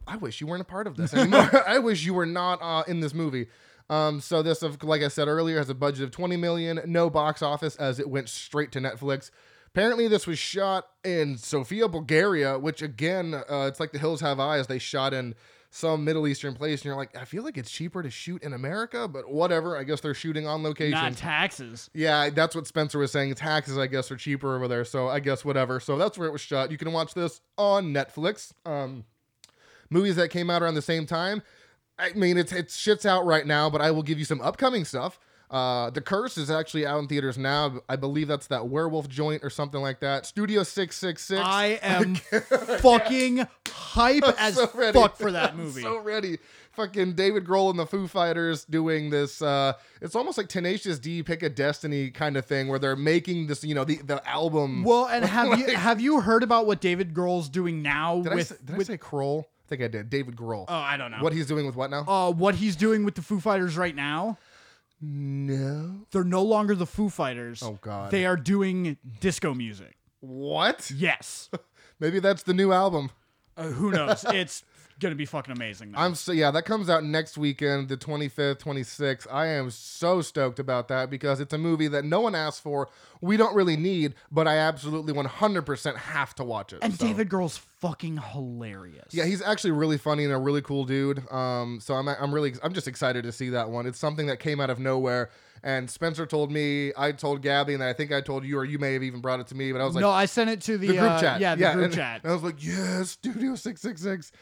I wish you weren't a part of this anymore. I wish you were not uh, in this movie. Um, so this, of like I said earlier, has a budget of 20 million, no box office as it went straight to Netflix. Apparently, this was shot in Sofia, Bulgaria, which again, uh, it's like The Hills Have Eyes. They shot in some Middle Eastern place, and you're like, I feel like it's cheaper to shoot in America, but whatever. I guess they're shooting on location. Not taxes. Yeah, that's what Spencer was saying. Taxes, I guess, are cheaper over there. So I guess whatever. So that's where it was shot. You can watch this on Netflix. Um, movies that came out around the same time. I mean, it's it's shit's out right now, but I will give you some upcoming stuff. Uh, the Curse is actually out in theaters now. I believe that's that werewolf joint or something like that. Studio Six Six Six. I am fucking hype as so fuck for that I'm movie. so ready. Fucking David Grohl and the Foo Fighters doing this. Uh, it's almost like Tenacious D, Pick a Destiny kind of thing, where they're making this. You know, the the album. well, and have you have you heard about what David Grohl's doing now did I with say, did with I say Kroll? I think I did. David Grohl. Oh, I don't know. what he's doing with what now? uh what he's doing with the Foo Fighters right now? No. They're no longer the Foo Fighters. Oh, God. They are doing disco music. What? Yes. Maybe that's the new album. Uh, who knows? it's gonna be fucking amazing. Though. I'm so yeah, that comes out next weekend, the 25th, 26th. I am so stoked about that because it's a movie that no one asked for. We don't really need, but I absolutely 100% have to watch it. and so. David Grohl's fucking hilarious. Yeah, he's actually really funny and a really cool dude. Um, so I'm I'm really I'm just excited to see that one. It's something that came out of nowhere. And Spencer told me, I told Gabby, and I think I told you, or you may have even brought it to me. But I was like, no, I sent it to the, the group uh, chat. Yeah, the group and, chat. And I was like, yes, Studio Six Six Six.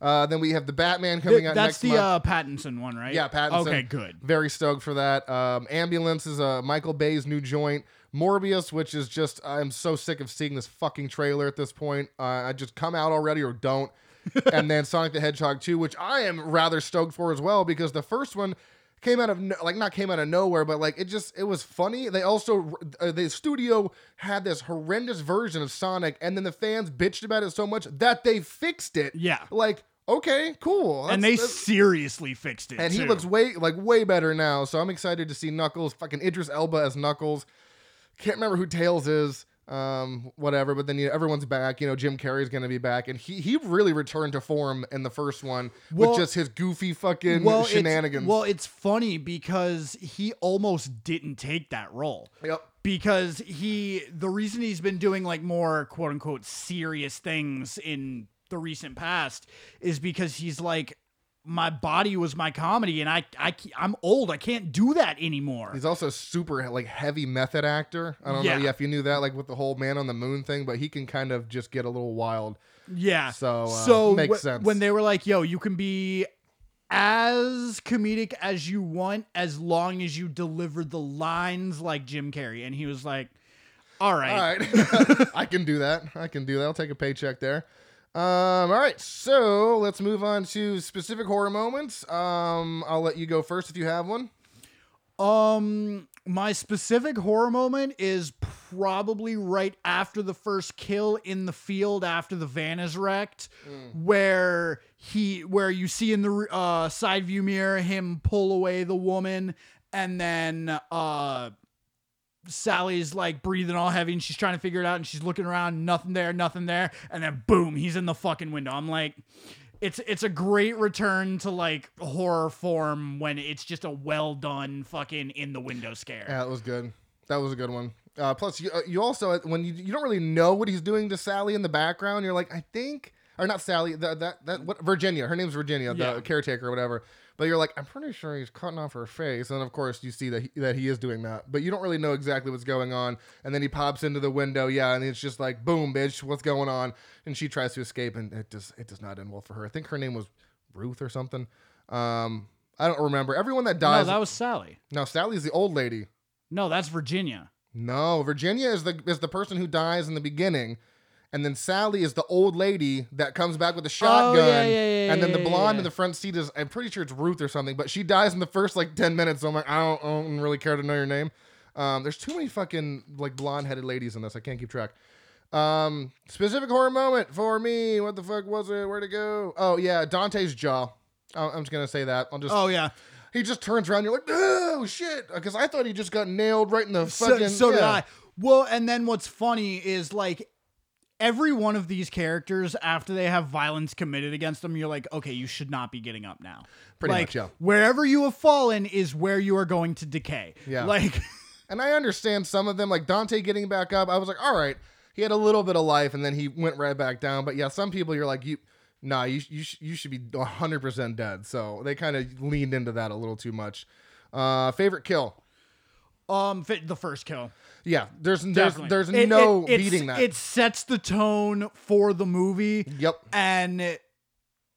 Uh, then we have the Batman coming Th- out that's next the month. uh, Pattinson one, right? Yeah, Pattinson. Okay, good. Very stoked for that. Um, Ambulance is uh, Michael Bay's new joint. Morbius, which is just, I'm so sick of seeing this fucking trailer at this point. Uh, I just come out already or don't. and then Sonic the Hedgehog 2, which I am rather stoked for as well because the first one came out of no, like not came out of nowhere but like it just it was funny they also uh, the studio had this horrendous version of sonic and then the fans bitched about it so much that they fixed it Yeah. like okay cool and they that's- seriously fixed it. and he looks way like way better now. So I'm excited to see Knuckles. Fucking Idris Elba as Knuckles. Can't remember who Tails is. Um, whatever. But then you know, everyone's back. You know, Jim Carrey's gonna be back, and he he really returned to form in the first one Well- with just his goofy fucking well, it's- shenanigans. well, it's funny because he almost didn't take that role. yep. because he the reason he's been doing like more quote unquote serious things in the recent past is because he's like my body was my comedy and I I I'm old I can't do that anymore. He's also a super like heavy method actor. I don't Yeah. know yeah, if you knew that, like with the whole man on the moon thing, but he can kind of just get a little wild. yeah. So, uh, so makes wh- sense. when they were like, "Yo, you can be as comedic as you want as long as you deliver the lines like Jim Carrey." And he was like, "All right." All right. I can do that. I can do that. I'll take a paycheck there. Um, all right. So let's move on to specific horror moments. Um, I'll let you go first if you have one. Um, my specific horror moment is probably right after the first kill in the field after the van is wrecked, where he, where you see in the uh, side view mirror him pull away the woman, and then uh, Sally's like breathing all heavy and she's trying to figure it out, and she's looking around, nothing there, nothing there, and then boom, he's in the fucking window. I'm like. It's it's a great return to like horror form when it's just a well done fucking in the window scare. Yeah, that was good. That was a good one. Uh, plus, you, uh, you also when you you don't really know what he's doing to Sally in the background, you're like, I think, or not Sally, the, that that what Virginia, her name's Virginia, the Yeah. caretaker or whatever. But you're like, I'm pretty sure he's cutting off her face, and of course you see that he, that he is doing that, but you don't really know exactly what's going on. And then he pops into the window, yeah, and it's just like, boom, bitch, what's going on? And she tries to escape, and it does it does not end well for her. I think her name was Ruth or something. Um, I don't remember. Everyone that dies. No, that was Sally. now Sally's the old lady. No, that's Virginia. No, Virginia is the is the person who dies in the beginning, and then Sally is the old lady that comes back with a shotgun. Oh, yeah, yeah, yeah, and then the blonde in the front seat is I'm pretty sure it's Ruth or something, but she dies in the first like ten minutes. So I'm like, I don't, I don't really care to know your name. Um, there's too many fucking like blonde headed ladies in this. I can't keep track. Um, specific horror moment for me. What the fuck was it? Where'd it go? Oh yeah, Dante's jaw. I'm just gonna say that. I'll just. Oh yeah. He just turns around. You're like, oh shit, because I thought he just got nailed right in the fucking. so did yeah. I. Well, and then what's funny is like every one of these characters after they have violence committed against them, you're like, okay, you should not be getting up now. Pretty like, much, yeah. Wherever you have fallen is where you are going to decay. Yeah. Like And I understand some of them, like Dante getting back up. I was like, all right, he had a little bit of life, and then he went right back down. But yeah, some people you're like, you, nah, you you, sh- you should be 100 percent dead. So they kind of leaned into that a little too much. Uh, favorite kill? Um the first kill. Yeah, there's there's Definitely. there's It- no it- beating that. It sets the tone for the movie. yep. and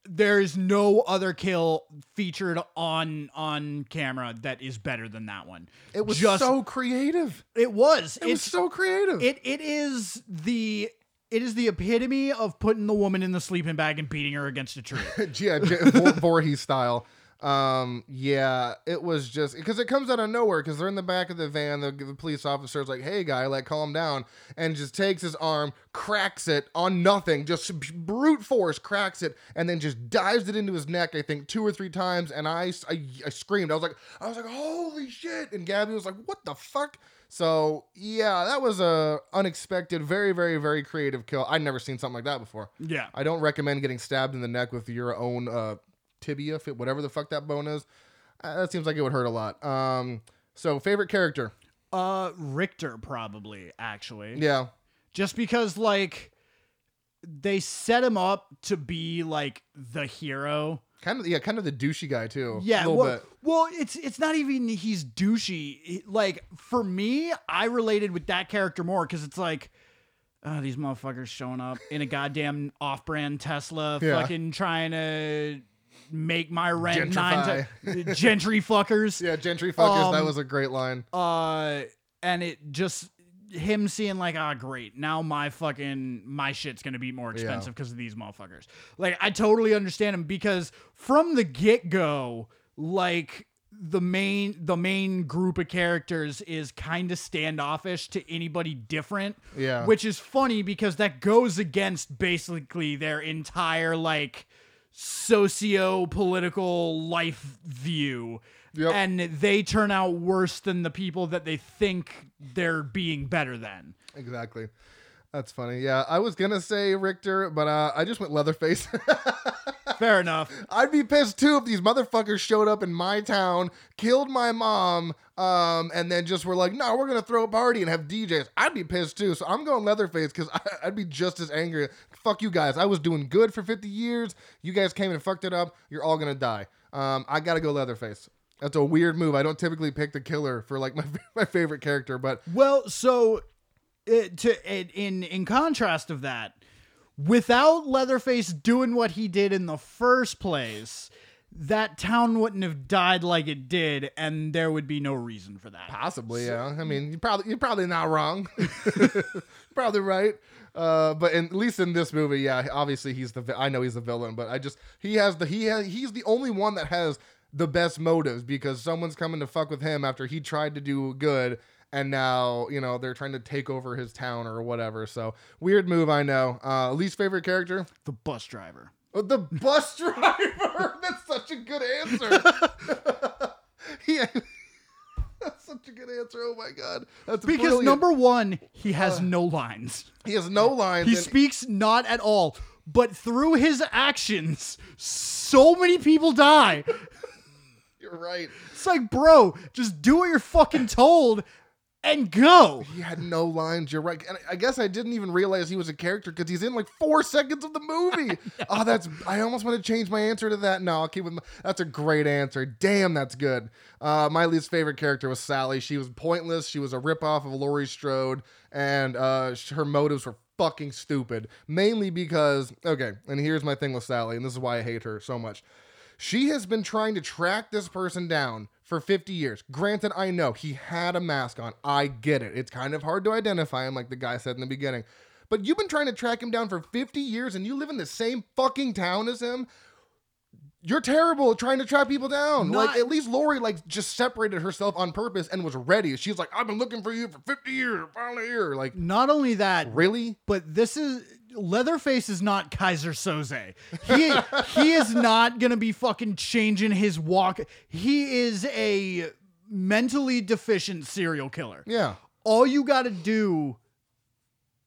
there's no other kill featured on on camera that is better than that one. It was just so creative. it was It was so creative. it it is the it is the epitome of putting the woman in the sleeping bag and beating her against a tree. yeah, Voorhees style. Um, yeah, it was just because it comes out of nowhere because they're in the back of the van. The, the police officer's like, "Hey, guy, like, calm down," and just takes his arm, cracks it on nothing, just brute force cracks it, and then just dives it into his neck. I think two or three times, and I, I, I screamed. I was like, I was like, "Holy shit!" And Gabby was like, "What the fuck?" So yeah, that was a unexpected, very, very, very creative kill. I'd never seen something like that before. Yeah. I don't recommend getting stabbed in the neck with your own uh, tibia, whatever the fuck that bone is. Uh, that seems like it would hurt a lot. Um, so favorite character? Uh, Richter probably actually. Yeah, Just because like they set him up to be like the hero. kind of. Yeah, kind of the douchey guy too. Yeah, a little well, bit. well, it's it's not even he's douchey. Like for me, I related with that character more because it's like. Uh, these motherfuckers showing up in a goddamn off-brand Tesla, Yeah. fucking trying to make my rent nine Gentrify. to gentry fuckers. Yeah, gentry fuckers. that Um, was a great line. uh and it just him seeing like ah great now my fucking my shit's gonna be more expensive because of these motherfuckers like i totally understand him because from the get-go like the main the main group of characters is kind of standoffish to anybody different Yeah. which is funny because that goes against basically their entire like socio-political life view Yep. and they turn out worse than the people that they think they're being better than Exactly. That's funny. Yeah, I was gonna say Richter, but uh, I just went Leatherface. fair enough I'd be pissed too if these motherfuckers showed up in my town, killed my mom, um, and then just were like, "No, we're gonna throw a party and have DJs." I'd be pissed too. So I'm going Leatherface because I'd be just as angry. Fuck you guys. I was doing good for 50 years. You guys came and fucked it up. You're all gonna die. Um, I gotta go Leatherface. That's a weird move. I don't typically pick the killer for like my my favorite character, but well so to it, in in contrast of that without leatherface doing what he did in the first place that town wouldn't have died like it did and there would be no reason for that Possibly, yeah. I mean, you probably you're probably not wrong. probably right. Uh, but in, at least in this movie, yeah, obviously he's the. vi- I know he's the villain, but I just he has the he has, he's the only one that has the best motives because someone's coming to fuck with him after he tried to do good, and now you know they're trying to take over his town or whatever. So weird move, I know. Uh, least favorite character, the bus driver Oh, the bus driver. That's such a good answer. yeah. That's such a good answer. Oh my god. That's because brilliant. number one he has no lines he has no lines. He speaks not at all, but through his actions, so many people die. You're right. It's like, bro, just do what you're fucking told and go. He had no lines. You're right. And I guess I didn't even realize he was a character because he's in like four seconds of the movie. oh, that's. I almost want to change my answer to that. No, I'll keep with. My, that's a great answer. Damn, that's good. Uh, my least favorite character was Sally. She was pointless. She was a ripoff of Laurie Strode, and uh, her motives were fucking stupid. Mainly because okay, and here's my thing with Sally, and this is why I hate her so much. She has been trying to track this person down for 50 years. Granted, I know he had a mask on. I get it. It's kind of hard to identify him, like the guy said in the beginning. But you've been trying to track him down for 50 years and you live in the same fucking town as him. You're terrible at trying to track people down. Not- like at least Laurie like just separated herself on purpose and was ready. She's like, I've been looking for you for 50 years. Finally here. Like, Not only that, really? but this is Leatherface is not Keyser Söze. He he is not gonna be fucking changing his walk. He is a mentally deficient serial killer. Yeah. All you gotta do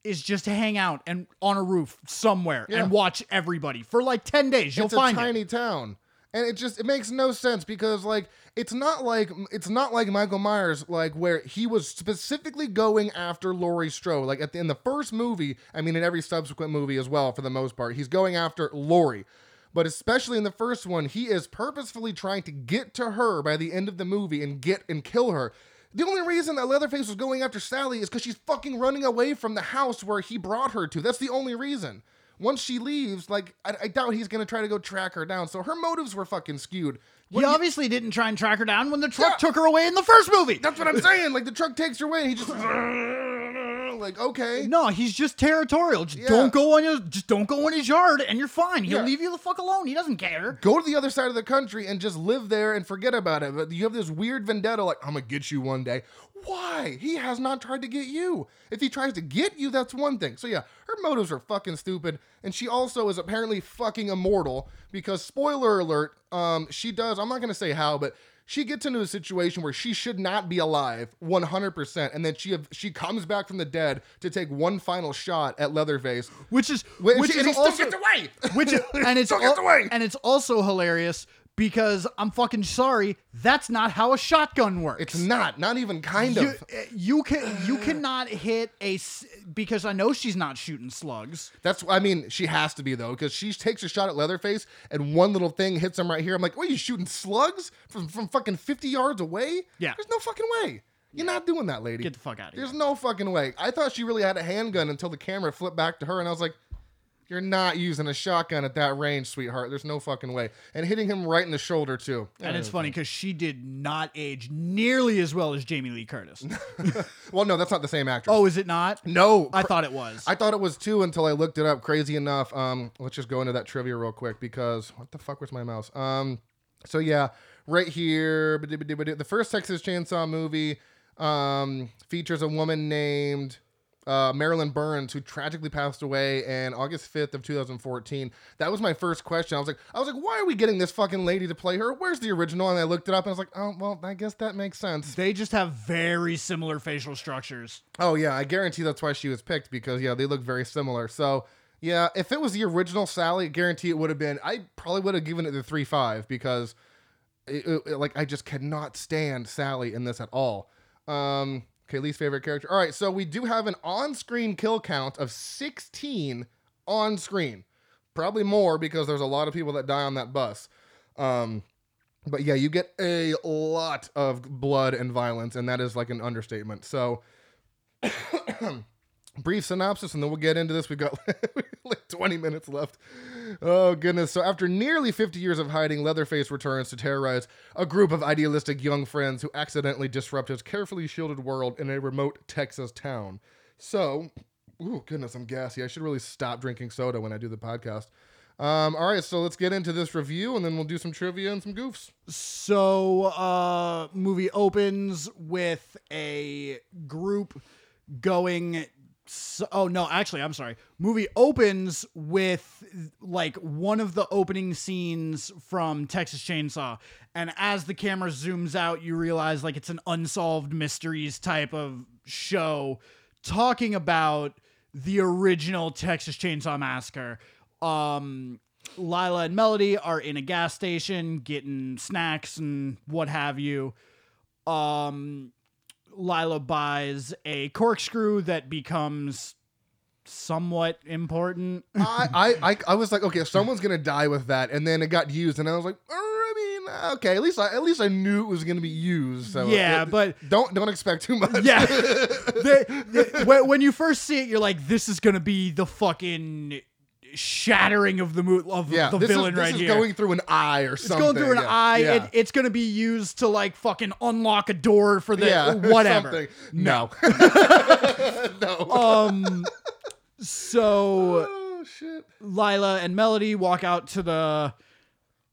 is just hang out and on a roof somewhere Yeah. and watch everybody for like 10 days. You'll it's find a it. tiny town and it just it makes no sense because like it's not like it's not like michael myers like where he was specifically going after laurie strode like at the, in the first movie i mean in every subsequent movie as well for the most part he's going after laurie but especially in the first one he is purposefully trying to get to her by the end of the movie and get and kill her the only reason that Leatherface was going after Sally is because she's fucking running away from the house where he brought her to. That's the only reason. Once she leaves, like I, I doubt he's gonna try to go track her down. So her motives were fucking skewed. He you- obviously didn't try and track her down when the truck Yeah. took her away in the first movie. that's what I'm saying. Like the truck takes her away, and he just like okay. No, he's just territorial. Just Yeah. don't go on your just don't go in his yard and you're fine. He'll Yeah. leave you the fuck alone. He doesn't care. Go to the other side of the country and just live there and forget about it. But you have this weird vendetta, like, I'm gonna get you one day. Why? He has not tried to get you. If he tries to get you, that's one thing. So, yeah, her motives are fucking stupid. And she also is apparently fucking immortal because, spoiler alert, um, she does, I'm not gonna say how, but she gets into a situation where she should not be alive 100%. And then she she comes back from the dead to take one final shot at Leatherface. Which is Which, which and is also gets away. which is, and it's al- away. and it's also hilarious because I'm fucking sorry. That's not how a shotgun works. It's not, not even kind you, of. uh, you can you cannot hit a because I know she's not shooting slugs. That's I mean, she has to be though, because she takes a shot at Leatherface and one little thing hits him right here. I'm like, what are you shooting slugs from from fucking 50 yards away? Yeah. There's no fucking way. You're not doing that, lady. Get the fuck out of here. There's no fucking way. I thought she really had a handgun until the camera flipped back to her, and I was like, You're not using a shotgun at that range, sweetheart. There's no fucking way. And hitting him right in the shoulder too. And it's funny because she did not age nearly as well as Jamie Lee Curtis. Well, no, that's not the same actress. oh, is it not? no. I cr- thought it was. I thought it was too until I looked it up. Crazy enough. Um, let's just go into that trivia real quick because what the fuck was my mouse? Um, so yeah, right here, the first Texas Chainsaw movie um features a woman named uh, Marilyn Burns, who tragically passed away in August 5th of 2014. That was my first question. I was like, I was like, why are we getting this fucking lady to play her? Where's the original? And I looked it up and I was like, oh, well, I guess that makes sense. they just have very similar facial structures. Oh yeah, I guarantee that's why she was picked because yeah, they look very similar. So yeah, if it was the original Sally, I guarantee it would have been. I probably would have given it the three five because, it, it- like, I just cannot stand Sally in this at all. Um, okay, least favorite character. All right, so we do have an on-screen kill count of sixteen on screen, probably more because there's a lot of people that die on that bus. Um, but yeah, you get a lot of blood and violence, and that is like an understatement. So brief synopsis and then we'll get into this. We've got like 20 minutes left. Oh, goodness. So, after nearly 50 years of hiding, Leatherface returns to terrorize a group of idealistic young friends who accidentally disrupt his carefully shielded world in a remote Texas town. So, oh, goodness, I'm gassy. I should really stop drinking soda when I do the podcast. Um, all right, so let's get into this review and then we'll do some trivia and some goofs. So, uh, movie opens with a group going. So, oh no, actually, I'm sorry. Movie opens with like one of the opening scenes from Texas Chainsaw, and as the camera zooms out, you realize like it's an unsolved mysteries type of show talking about the original Texas Chainsaw Massacre. Um, Lila and Melody are in a gas station getting snacks and what have you. Um, Lila buys a corkscrew that becomes somewhat important. I, I, I, I was like, okay, someone's gonna die with that, and then it got used, and I was like, "Er, I mean, okay, at least I, at least I knew it was gonna be used. So Yeah, uh, but- don't don't expect too much. yeah. They- they- when, when you first see it, you're like, this is gonna be the fucking shattering of the mo- of yeah. the this villain is, this right is here. going through an eye or something. it's going through an yeah. eye. Yeah. It, it's gonna be used to like fucking unlock a door for the yeah, whatever. No, no. Um. So oh shit. Lila and Melody walk out to the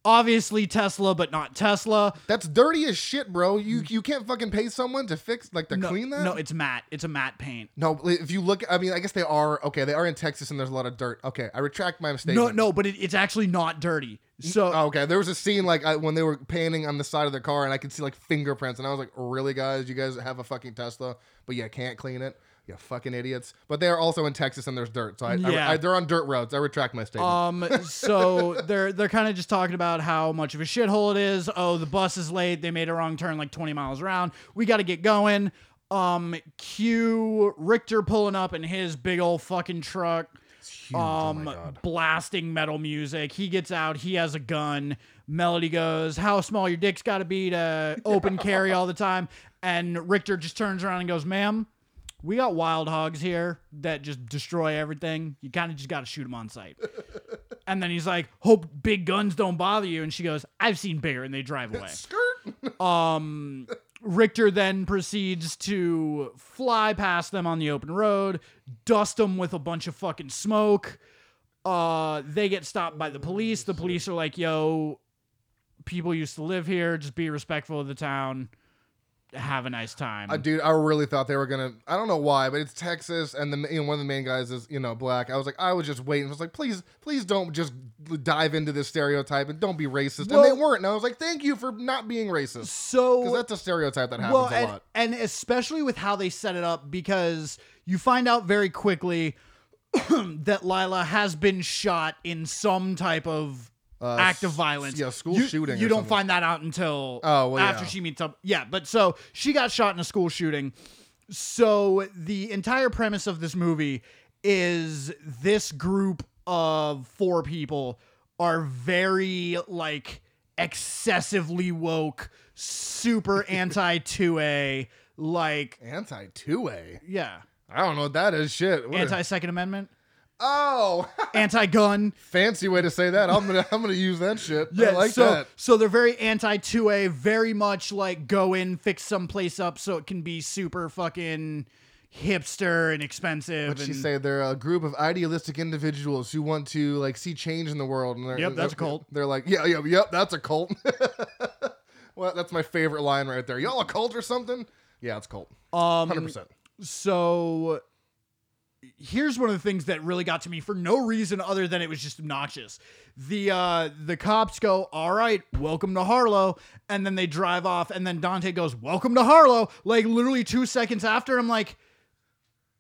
obviously Tesla, but not Tesla. That's dirty as shit, bro. You you can't fucking pay someone to fix like to No, clean that. no, it's matte. It's a matte paint. No, if you look, I mean, I guess they are okay. They are in Texas, and there's a lot of dirt. Okay, I retract my mistake. No, no, but it, it's actually not dirty. So Oh, okay, there was a scene like I, when they were painting on the side of the car, and I could see like fingerprints, and I was like, "Really, guys? You guys have a fucking Tesla, but you can't clean it? You fucking idiots!" But they are also in Texas, and there's dirt, so I, I- Yeah. I- they're on dirt roads. I retract my statement. Um, so they're they're kind of just talking about how much of a shithole it is. Oh, the bus is late. They made a wrong turn like 20 miles around. We got to get going. Um, cue Richter pulling up in his big old fucking truck. Oh Um, blasting metal music. He gets out. He has a gun. Melody goes, "How small your dick's got to be to open carry all the time?" And Richter just turns around and goes, "Ma'am." We got wild hogs here that just destroy everything. You kind of just got to shoot them on sight. And then he's like, "Hope big guns don't bother you." And she goes, "I've seen bigger," and they drive away. Skirt. Um, Richter then proceeds to fly past them on the open road, dust them with a bunch of fucking smoke. Uh, they get stopped by the police. The police are like, "Yo, people used to live here. Just be respectful of the town. Have a nice time." Uh, dude, I really thought they were gonna. I don't know why, but it's Texas, and the you know, one of the main guys is you know black. I was like, I was just waiting. I was like, please, please don't just dive into this stereotype and don't be racist. and they weren't. And I was like, thank you for not being racist, because so that's a stereotype that happens well, a lot. and especially with how they set it up, because you find out very quickly that Lila has been shot in some type of Uh, act of violence. yeah, school you, shooting You don't something. find that out until Oh, well, after yeah. she meets up. Yeah, but so she got shot in a school shooting. So the entire premise of this movie is this group of four people are very like excessively woke, super anti 2A, like Anti two A. yeah, I don't know what that is. Shit. Anti Second Amendment, oh, anti gun. fancy way to say that. I'm gonna I'm gonna use that shit. I like so, that. So they're very anti 2A, very much like go in, fix some place up so it can be super fucking hipster and expensive. What'd she and- say? They're a group of idealistic individuals who want to like see change in the world. And they're, Yep, that's a they're- cult. They're like, yeah, yeah, yep, that's a cult. well, that's my favorite line right there. Y'all a cult or something? Yeah, it's cult. Um, Hundred percent. So here's one of the things that really got to me for no reason other than it was just obnoxious. The uh the cops go, "All right, welcome to Harlow." And then they drive off and then Dante goes, "Welcome to Harlow." Like literally 2 seconds after I'm like,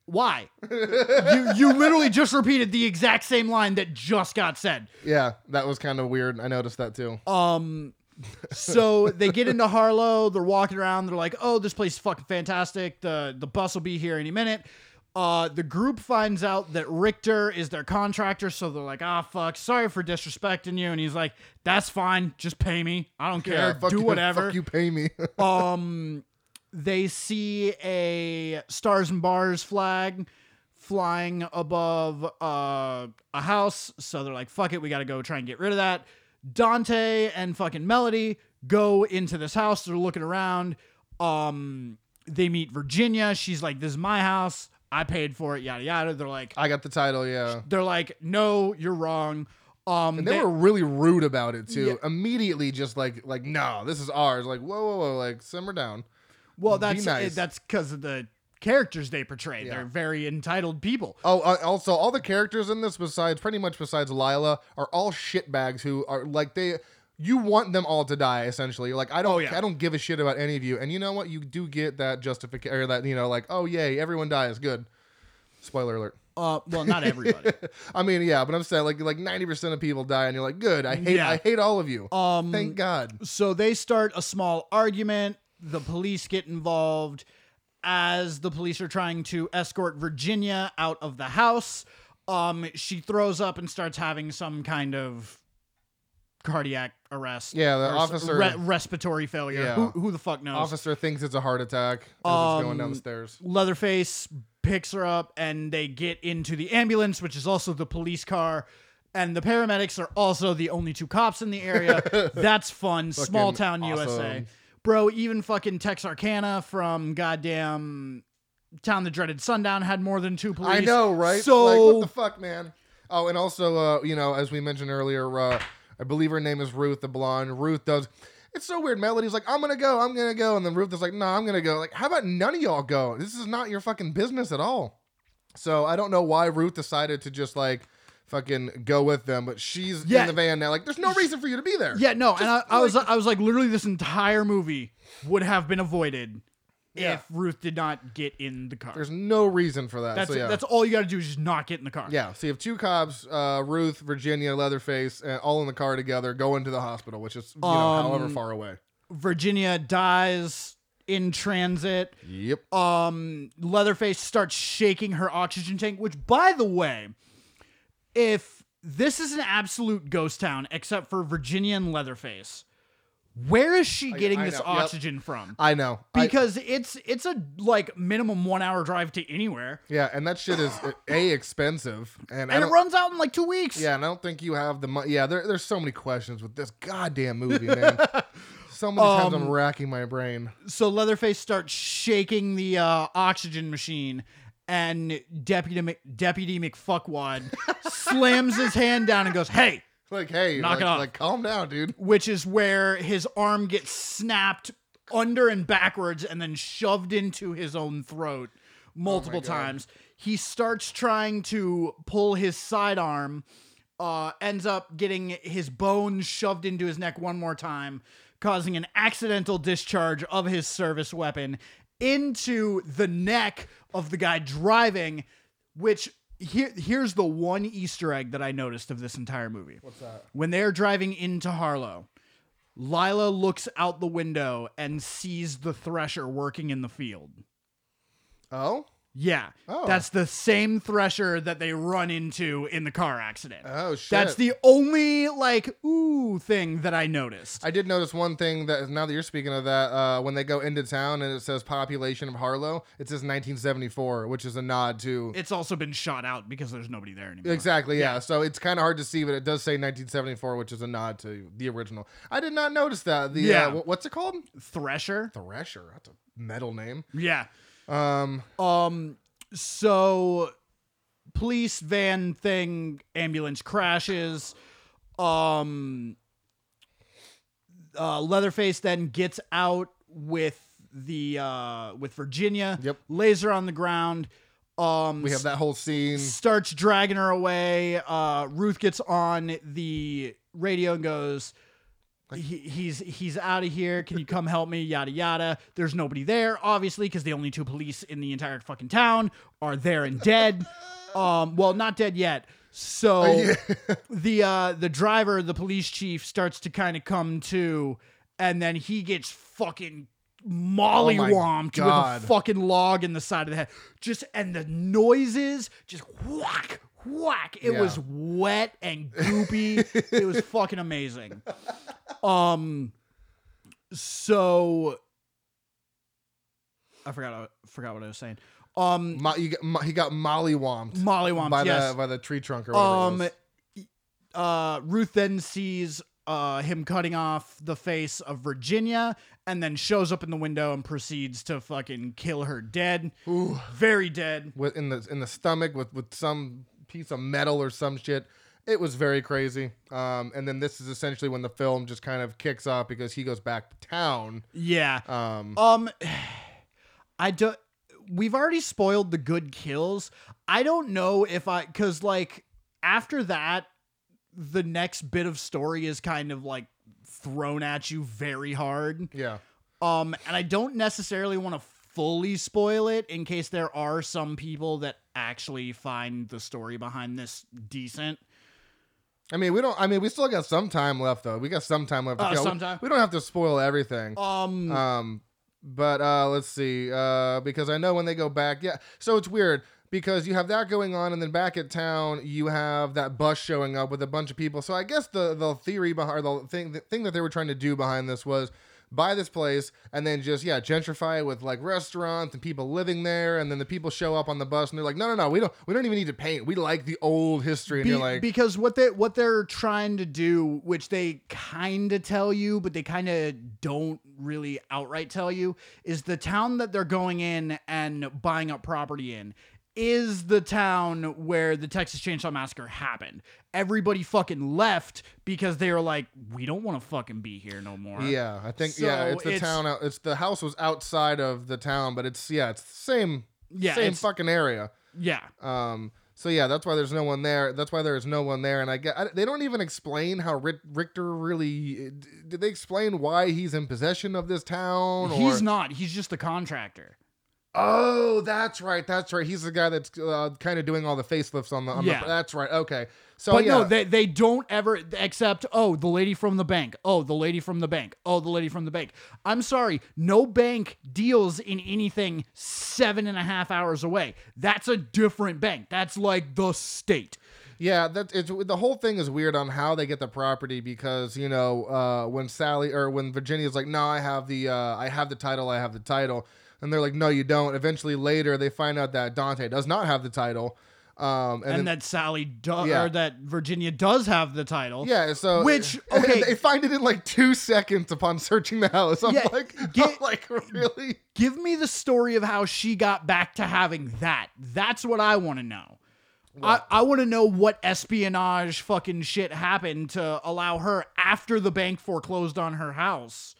"Why?" you you literally just repeated the exact same line that just got said. Yeah, that was kind of weird. I noticed that too. Um, so they get into Harlow. They're walking around. They're like, "Oh, this place is fucking fantastic. The the bus will be here any minute." Uh, the group finds out that Richter is their contractor, so they're like, "Ah, fuck, sorry for disrespecting you." And he's like, "That's fine. Just pay me. I don't care. yeah, Do you, whatever." Fuck you, pay me. um they see a stars and bars flag flying above uh, a house so they're like fuck it we gotta go try and get rid of that dante and fucking melody go into this house they're looking around um they meet virginia she's like this is my house i paid for it yada yada they're like I got the title. Yeah. they're like no you're wrong um And they, were really rude about it too. Yeah. Immediately, just like like no, this is ours. Like whoa, whoa, whoa, like simmer down. well that's nice. that's because of the characters they portray Yeah. they're very entitled people Oh, uh, also, all the characters in this, besides pretty much besides Lila, are all shitbags who are like they. You want them all to die, essentially. Like I don't, Oh, yeah. I don't give a shit about any of you. And you know what? You do get that justification, or that you know, like, oh yay, everyone dies, good. Spoiler alert. Uh, well, not everybody. I mean, yeah, but I'm saying like like ninety percent of people die, and you're like, good. I hate, Yeah. I hate all of you. Um, Thank God. so they start a small argument. The police get involved as the police are trying to escort Virginia out of the house. Um, she throws up and starts having some kind of cardiac arrest. Yeah, the officer- re- respiratory failure. Yeah. Who, who the fuck knows? Officer thinks it's a heart attack as it's going down Um, the stairs. Leatherface picks her up and they get into the ambulance, which is also the police car. And the paramedics are also the only two cops in the area. That's fun. Small town USA. Bro, even fucking Texarkana from goddamn Town the Dreaded Sundown had more than two police. I know, right? So like, what the fuck, man? Oh, and also, uh, you know, as we mentioned earlier, uh, I believe her name is Ruth, the blonde. Ruth does. It's so weird. Melody's like, I'm gonna go, I'm gonna go, and then Ruth is like, No, I'm gonna go. Like, how about none of y'all go? This is not your fucking business at all. So I don't know why Ruth decided to just like fucking go with them, but she's Yeah. in the van now. Like, there's no reason for you to be there. Yeah, no, and I, I was like- I was like literally this entire movie would have been avoided Yeah. if Ruth did not get in the car. There's no reason for that. That's so, yeah. that's all you got to do is just not get in the car. Yeah, so you have two cops, uh, Ruth, Virginia, Leatherface, uh, all in the car together, going to the hospital, which is you know Um, however far away. Virginia dies in transit. Yep. Um, Leatherface starts shaking her oxygen tank, which, by the way, if this is an absolute ghost town except for Virginia and Leatherface, where is she getting I this know, yep. oxygen from? I know. I- Because it's it's a like minimum one hour drive to anywhere, yeah, and that shit is uh, a expensive, and, and it runs out in like two weeks. yeah, and I don't think you have the money. Yeah, there, there's so many questions with this goddamn movie, man. So many times I'm Um, racking my brain. so Leatherface starts shaking the uh, oxygen machine, and Deputy Deputy McFuckwad slams his hand down and goes, "Hey!" Like, hey, Knock like, it off. like, calm down, dude. Which is where his arm gets snapped under and backwards, and then shoved into his own throat multiple God. times. He starts trying to pull his sidearm, uh, ends up getting his bones shoved into his neck one more time, causing an accidental discharge of his service weapon into the neck of the guy driving, which here here's the one Easter egg that I noticed of this entire movie. What's that? When they're driving into Harlow, Lila looks out the window and sees the thresher working in the field. Oh, Yeah. Oh. That's the same thresher that they run into in the car accident. oh shit. That's the only like ooh thing that I noticed. I did notice one thing that now that you're speaking of that, uh, when they go into town and it says population of Harlow, it says 1974, which is a nod to it's also been shot out because there's nobody there anymore. exactly yeah. So it's kind of hard to see, but it does say 1974, which is a nod to the original. I did not notice that. The Yeah. uh, what's it called? Thresher. Thresher. That's a metal name. Yeah. Um, Um so police van thing ambulance crashes um uh Leatherface then gets out with the uh with Virginia Yep. laser on the ground um we have that whole scene. starts dragging her away. Uh, Ruth gets on the radio and goes, he, "He's he's out of here. Can you come help me?" Yada yada. There's nobody there, obviously, because the only two police in the entire fucking town are there and dead. um, well, not dead yet. So yeah. the uh, the driver, the police chief, starts to kind of come to, and then he gets fucking mollywomped with a fucking log in the side of the head. Just and the noises, just whack, whack. It Yeah. was wet and goopy. it was fucking amazing. Um, so I forgot. I forgot what I was saying. Um, Mo- you got, mo- he got mollywomped mollywomped. by yes. the by the tree trunk or whatever. Um, it uh, Ruth then sees uh, him cutting off the face of Virginia and then shows up in the window and proceeds to fucking kill her dead. Ooh. Very dead. with in the in the stomach with with some piece of metal or some shit. It was very crazy. Um, and then this is essentially when the film just kind of kicks off because he goes back to town. Yeah. Um, Um, I don't. We've already spoiled the good kills. I don't know if I, because like after that, the next bit of story is kind of like thrown at you very hard. yeah. Um, and I don't necessarily want to fully spoil it in case there are some people that actually find the story behind this decent. I mean, we don't. I mean, we still got some time left though. We got some time left. to Uh, some time. We don't have to spoil everything. Um, Um, but uh, let's see. Uh, because I know when they go back, yeah. So it's weird because you have that going on, and then back at town you have that bus showing up with a bunch of people. So I guess the the theory behind the thing the thing that they were trying to do behind this was buy this place and then just yeah gentrify it with like restaurants and people living there. And then the people show up on the bus and they're like no no no we don't we don't even need to paint. We like the old history. And Be- you're like because what they what they're trying to do, which they kind of tell you, but they kind of don't really outright tell you, is the town that they're going in and buying up property in is the town where the Texas Chainsaw Massacre happened. Everybody fucking left because they were like, we don't want to fucking be here no more. Yeah, I think yeah, it's the it's- town. Out, it's the house was outside of the town, but it's yeah, it's the same Yeah, same it's- fucking area. Yeah. Um, so yeah, that's why there's no one there. That's why there is no one there, and I get I, they don't even explain how Rick, Richter really. Did they explain why he's in possession of this town? Or, He's not. He's just a contractor. Oh, that's right. That's right. He's the guy that's uh, kind of doing all the facelifts on the. On Yeah. the, that's right. Okay. So But yeah, no, they, they don't ever accept, oh, the lady from the bank. Oh, the lady from the bank. Oh, the lady from the bank. I'm sorry. No bank deals in anything seven and a half hours away. That's a different bank. That's like the state. Yeah, that it's the whole thing is weird on how they get the property because you know uh, when Sally or when Virginia's like, no, I have the uh, I have the title, I have the title, and they're like, no, you don't. Eventually, later they find out that Dante does not have the title, Um, and, and, then, that Sally Yeah. or that Virginia does have the title. yeah, so Which, okay. they find it in like two seconds upon searching the house. I'm Yeah, like, get- I'm like really? Give me the story of how she got back to having that. That's what I want to know. I, I want to know what espionage fucking shit happened to allow her after the bank foreclosed on her house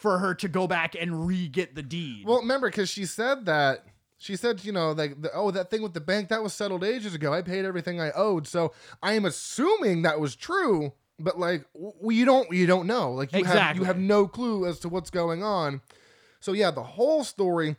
for her to go back and re-get the deed. Well, remember, because she said that. She said, you know, like, the, oh, that thing with the bank, that was settled ages ago. I paid everything I owed. So I am assuming that was true, but like, w- you don't, you don't know. Like, you have, Exactly. you have no clue as to what's going on. So yeah, the whole story,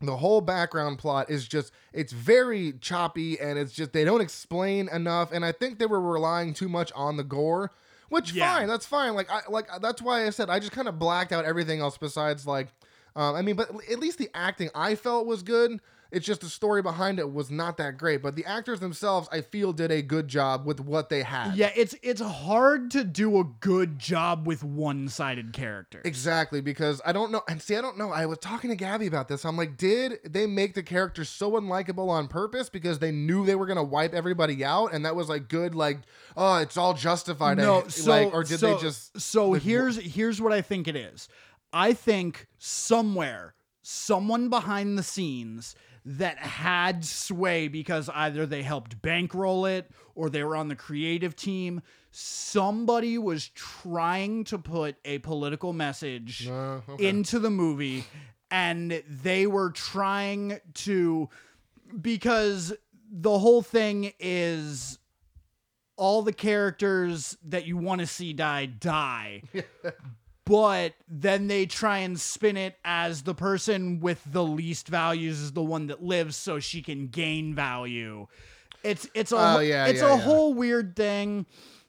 the whole background plot is just, it's very choppy and it's just, they don't explain enough. And I think they were relying too much on the gore. Which Yeah. fine, that's fine. Like I like that's why I said I just kind of blacked out everything else besides like um, I mean, but at least the acting I felt was good. It's just the story behind it was not that great. But the actors themselves, I feel, did a good job with what they had. yeah, it's it's hard to do a good job with one-sided characters. Exactly, because I don't know. And see, I don't know. I was talking to Gabby about this. I'm like, did they make the characters so unlikable on purpose because they knew they were gonna wipe everybody out, and that was like good, like, oh, it's all justified. I- No, so like, or did so, they just? So like, here's here's what I think it is. I think somewhere someone behind the scenes that had sway because either they helped bankroll it or they were on the creative team. Somebody was trying to put a political message Uh, okay. into the movie and they were trying to because the whole thing is all the characters that you want to see die die but then they try and spin it as the person with the least values is the one that lives so she can gain value. It's it's a Oh, yeah, it's yeah, a yeah. whole weird thing.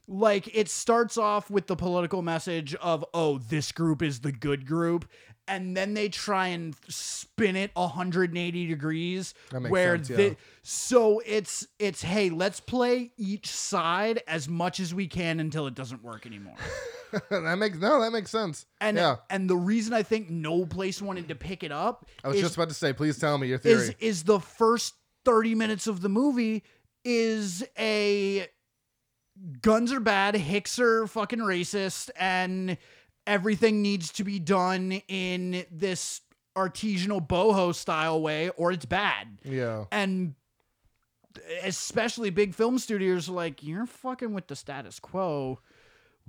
Like it starts off with the political message of oh this group is the good group and then they try and spin it 180 degrees That makes where sense, yeah. they, so it's it's hey let's play each side as much as we can until it doesn't work anymore that makes no, that makes sense. and yeah, and the reason i think no place wanted to pick it up I was is, just about to say, please tell me your theory. is is the first 30 minutes of the movie is a guns are bad hicks are fucking racist and everything needs to be done in this artisanal boho style way or it's bad yeah, and especially big film studios are like you're fucking with the status quo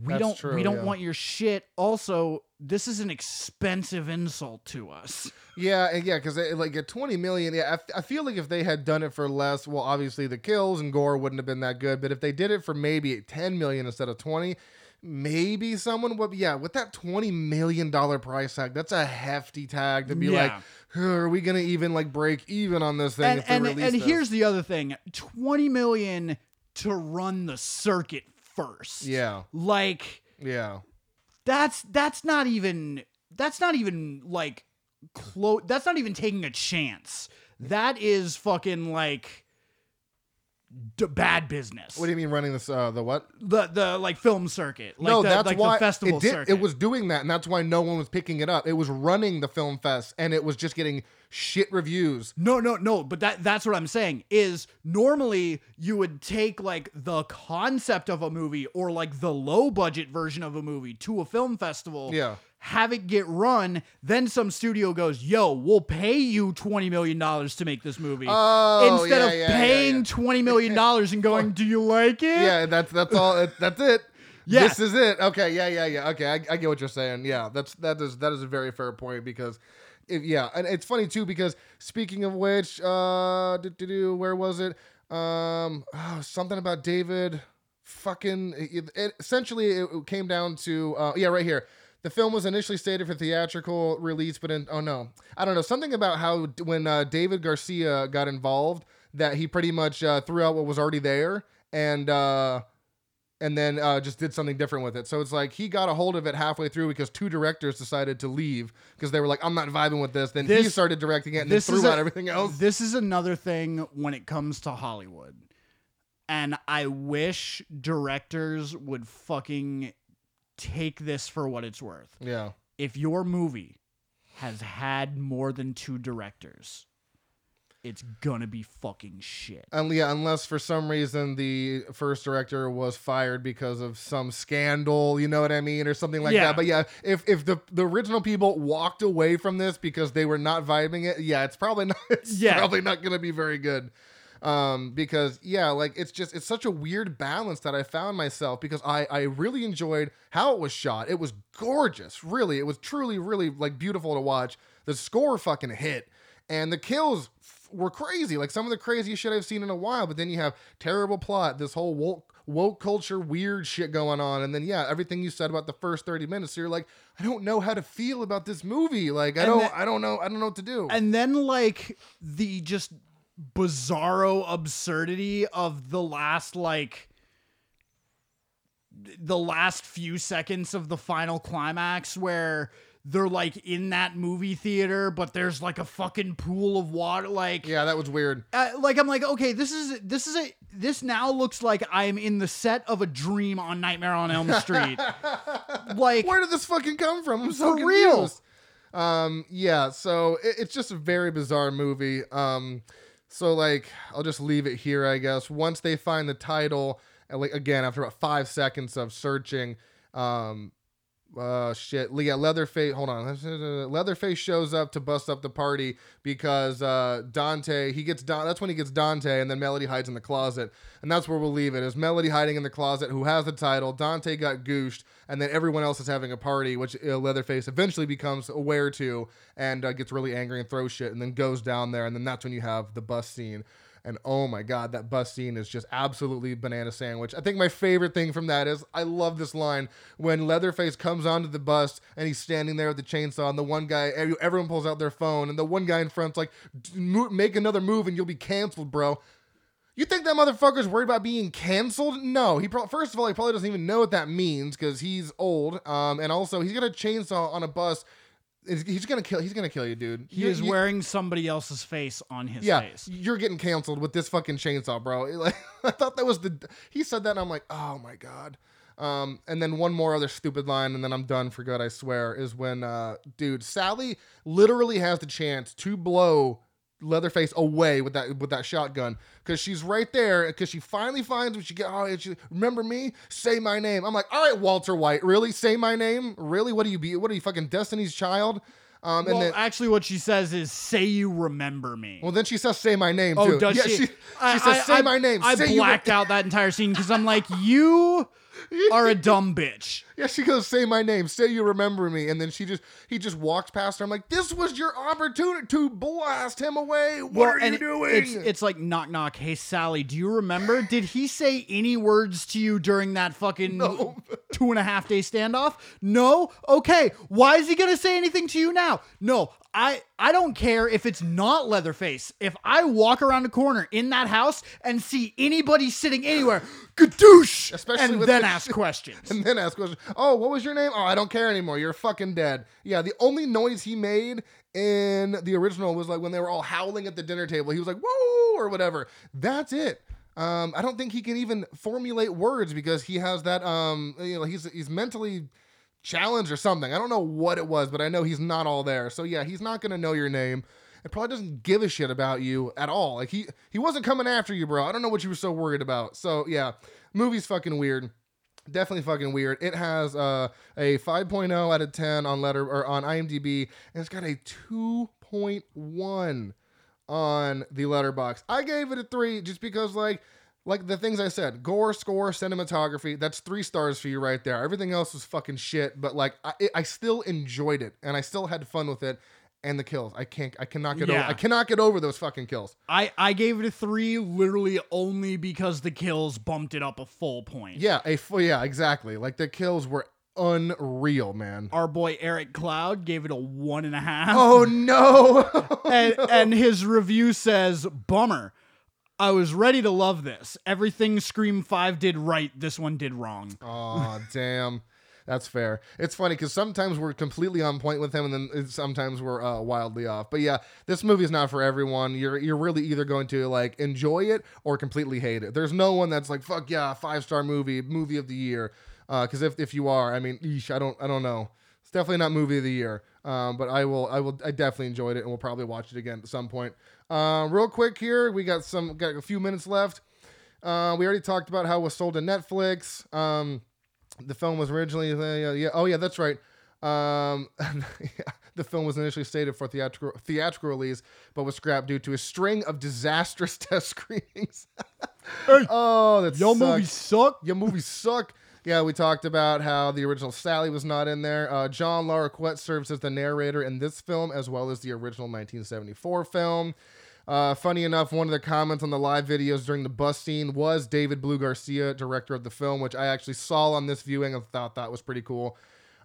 we That's don't true, we don't yeah. want your shit also this is an expensive insult to us yeah, and yeah. Because eh, like at twenty million, yeah, I, f- I feel like if they had done it for less, well, obviously the kills and gore wouldn't have been that good. But if they did it for maybe ten million instead of twenty, maybe someone would. Yeah, with that twenty million dollar price tag, that's a hefty tag to be like, Yeah. "Huh, are we gonna even like break even on this thing and and, and here's the other thing 20 million to run the circuit first yeah, like yeah. that's that's not even that's not even like close that's not even taking a chance that is fucking like d- bad business What do you mean running this? Uh, the what? the the like film circuit like no, the, that's like why the festival it did. circuit It was doing that, and that's why no one was picking it up. It was running the film fest, and it was just getting shit reviews. No, no, no, but that that's what I'm saying is normally you would take like the concept of a movie or like the low budget version of a movie to a film festival. Yeah. Have it get run, then some studio goes, "Yo, we'll pay you 20 million dollars to make this movie." Oh, Instead yeah, of yeah, paying yeah. 20 million dollars and going, "Do you like it?" Yeah, that's that's all. That's it. Yeah. This is it. Okay. Yeah. Yeah. Yeah. Okay. I, I get what you're saying. Yeah. That's that is that is a very fair point because, if, yeah, and it's funny too because speaking of which, uh, do, do, do, where was it? Um, oh, something about David. Fucking. It, it, essentially, it came down to uh, yeah, right here. The film was initially stated for theatrical release, but in oh no, I don't know something about how when uh, David Garcia got involved, that he pretty much uh, threw out what was already there and uh, and then uh, just did something different with it. So it's like he got a hold of it halfway through because two directors decided to leave because they were like, "I'm not vibing with this." Then he started directing it and then this is threw a- out everything else. This is another thing when it comes to Hollywood. And I wish directors would fucking take this for what it's worth. Yeah, If your movie has had more than two directors, it's gonna be fucking shit. And yeah, unless for some reason the first director was fired because of some scandal, you know what I mean, or something like Yeah. that. But yeah, if if the the original people walked away from this because they were not vibing it, yeah, it's probably not. It's Yeah. probably not to be very good. Um, because yeah, like it's just it's such a weird balance that I found myself because I I really enjoyed how it was shot. It was gorgeous, really. It was truly really like beautiful to watch. The score fucking hit, and the kills f- were crazy. Like some of the craziest shit I've seen in a while. But then you have terrible plot, this whole woke woke culture weird shit going on, and then yeah, everything you said about the first thirty minutes. So you're like, I don't know how to feel about this movie. Like I And don't the- I don't know I don't know what to do. And then like the just bizarro absurdity of the last like the last few seconds of the final climax where they're like in that movie theater but there's like a fucking pool of water like yeah, that was weird. uh, like I'm like, okay, this is this is a this now looks like I am in the set of a dream on Nightmare on Elm Street. like Where did this fucking come from? I'm so For real. Um, yeah, so it, it's just a very bizarre movie. Um, so like, I'll just leave it here, I guess. Once they find the title, and like again, after about five seconds of searching, um, uh, shit, yeah, Leatherface. Hold on, Leatherface shows up to bust up the party because uh, Dante. He gets Don. That's when he gets Dante, and then Melody hides in the closet, and that's where we'll leave it. Is Melody hiding in the closet, who has the title? Dante got gooshed, and then everyone else is having a party, which uh, Leatherface eventually becomes aware to, and uh, gets really angry and throws shit, and then goes down there, and then that's when you have the bus scene. And oh my god, that bus scene is just absolutely banana sandwich. I think my favorite thing from that is I love this line when Leatherface comes onto the bus and he's standing there with the chainsaw, and the one guy, everyone pulls out their phone, and the one guy in front's like, "Make another move and you'll be canceled, bro." You think that motherfucker's worried about being canceled? No, he pro- first of all he probably doesn't even know what that means because he's old, um, and also he's got a chainsaw on a bus. He's gonna kill. He's gonna kill you, dude. he You- is you- wearing somebody else's face on his yeah, face. you're getting canceled with this fucking chainsaw, bro. Like, I thought that was the. He said that, and I'm like, oh my god. Um, and then one more other stupid line, and then I'm done for good. I swear, is when, uh, dude, Sally literally has the chance to blow Leatherface away with that with that shotgun because she's right there because she finally finds what she get. Oh, she, remember me? Say my name. I'm like, all right, Walter White, really? Say my name? Really? What do you be? What are you fucking Destiny's Child? Um, and well, then actually, what she says is, "Say you remember me." well, then she says, "Say my name." oh, too. does yeah, she? She, I- says, I- "Say I- my name." I Say blacked out that entire scene because I'm like, you are a dumb bitch. Yeah, she goes, "Say my name." Say you remember me, and then she just he just walks past her. I'm like, "This was your opportunity to blast him away. What Well, are you and doing?" It's it's like knock knock. Hey Sally, do you remember? Did he say any words to you during that fucking No. two and a half day standoff? No. Okay. Why is he gonna say anything to you now? No. I I don't care if it's not Leatherface. If I walk around the corner in that house and see anybody sitting anywhere, gadoosh, Especially and with then the- ask questions. and then ask questions. Oh, what was your name? Oh, I don't care anymore. You're fucking dead. Yeah, the only noise he made in the original was like when they were all howling at the dinner table. He was like, "Whoa!" or whatever. That's it. Um, I don't think he can even formulate words because he has that. Um, you know, he's he's mentally challenged or something. I don't know what it was, but I know he's not all there. So yeah, he's not gonna know your name. It probably doesn't give a shit about you at all. Like he he wasn't coming after you, bro. I don't know what you were so worried about. So yeah, movie's fucking weird definitely fucking weird. It has uh, a 5.0 out of 10 on letter or on IMDb, and it's got a 2.1 on the Letterboxd. I gave it a three just because like like the things I said, gore, score, cinematography, that's three stars for you right there. Everything else was fucking shit, but like I, I still enjoyed it and I still had fun with it. And the kills, I can't, I cannot get over, I cannot get over those fucking kills. I I gave it a three, literally only because the kills bumped it up a full point. Yeah, a full, yeah, exactly. Like the kills were unreal, man. Our boy Eric Cloud gave it a one and a half. Oh no! and, and his review says, "Bummer. I was ready to love this. Everything Scream Five did right, this one did wrong." Oh, damn. That's fair. It's funny because sometimes we're completely on point with him, and then sometimes we're uh, wildly off. But yeah, this movie is not for everyone. You're you're really either going to like enjoy it or completely hate it. There's no one that's like fuck yeah, five star movie, movie of the year. Because if if you are, I mean, eesh, I don't I don't know. It's definitely not movie of the year. Um, but I will, I will, I definitely enjoyed it, and we'll probably watch it again at some point. Uh, real quick here, we got some, got a few minutes left. Uh, we already talked about how it was sold to Netflix. Um, the film was originally, uh, yeah, oh yeah, that's right. Um, the film was initially stated for theatrical theatrical release, but was scrapped due to a string of disastrous test screenings. oh, that's Your movies suck. your movies suck. Yeah, we talked about how the original Sally was not in there. Uh, John Larroquette serves as the narrator in this film, as well as the original 1974 film. Uh, funny enough, one of the comments on the live videos during the bus scene was David Blue Garcia, director of the film, which I actually saw on this viewing and thought that was pretty cool.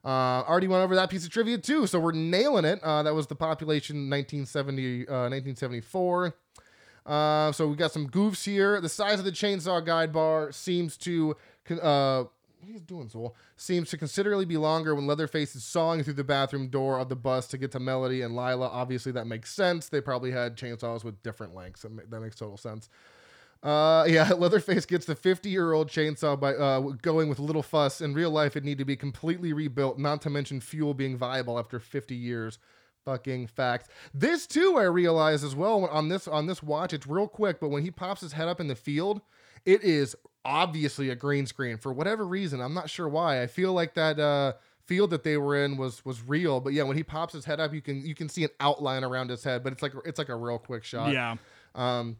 Uh, already went over that piece of trivia too, so we're nailing it. Uh, that was the population 1970, uh, 1974. Uh, so we got some goofs here. The size of the chainsaw guide bar seems to, are doing, Zool? Seems to considerably be longer when Leatherface is sawing through the bathroom door of the bus to get to Melody and Lila. Obviously, that makes sense. They probably had chainsaws with different lengths. That makes total sense. Uh, yeah, Leatherface gets the 50 year old chainsaw by uh, going with little fuss. In real life, it need to be completely rebuilt, not to mention fuel being viable after 50 years. Fucking facts. This too, I realize as well on this on this watch. It's real quick, but when he pops his head up in the field, it is obviously a green screen for whatever reason. I'm not sure why. I feel like that uh, field that they were in was was real, but yeah, when he pops his head up, you can you can see an outline around his head, but it's like it's like a real quick shot. Yeah. Um,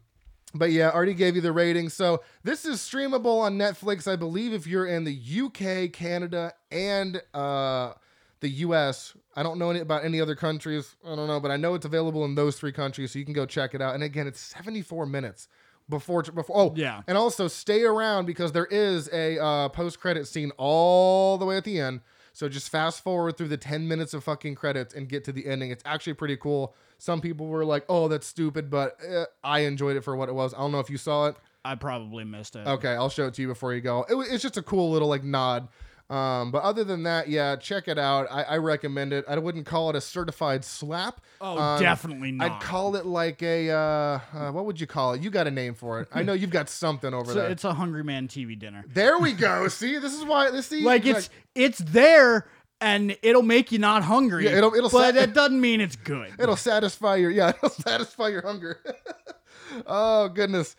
but yeah, already gave you the rating. So this is streamable on Netflix, I believe, if you're in the UK, Canada, and uh, the US. I don't know any, about any other countries. I don't know, but I know it's available in those three countries, so you can go check it out. And again, it's 74 minutes before before. Oh, Yeah. And also stay around because there is a uh, post credit scene all the way at the end. So just fast forward through the 10 minutes of fucking credits and get to the ending. It's actually pretty cool. Some people were like, "Oh, that's stupid," but eh, I enjoyed it for what it was. I don't know if you saw it. I probably missed it. Okay, I'll show it to you before you go. It, it's just a cool little like nod. Um, but other than that, yeah, check it out. I, I recommend it. I wouldn't call it a certified slap. Oh, Um, definitely not. I'd call it like a uh, uh, what would you call it? You got a name for it. I know you've got something over So there. it's a Hungry Man TV dinner. There we go. See, this is why this see Like it's it's there and it'll make you not hungry. Yeah, it'll- it'll but that doesn't mean it's good. It'll satisfy your yeah, it'll satisfy your hunger. oh goodness.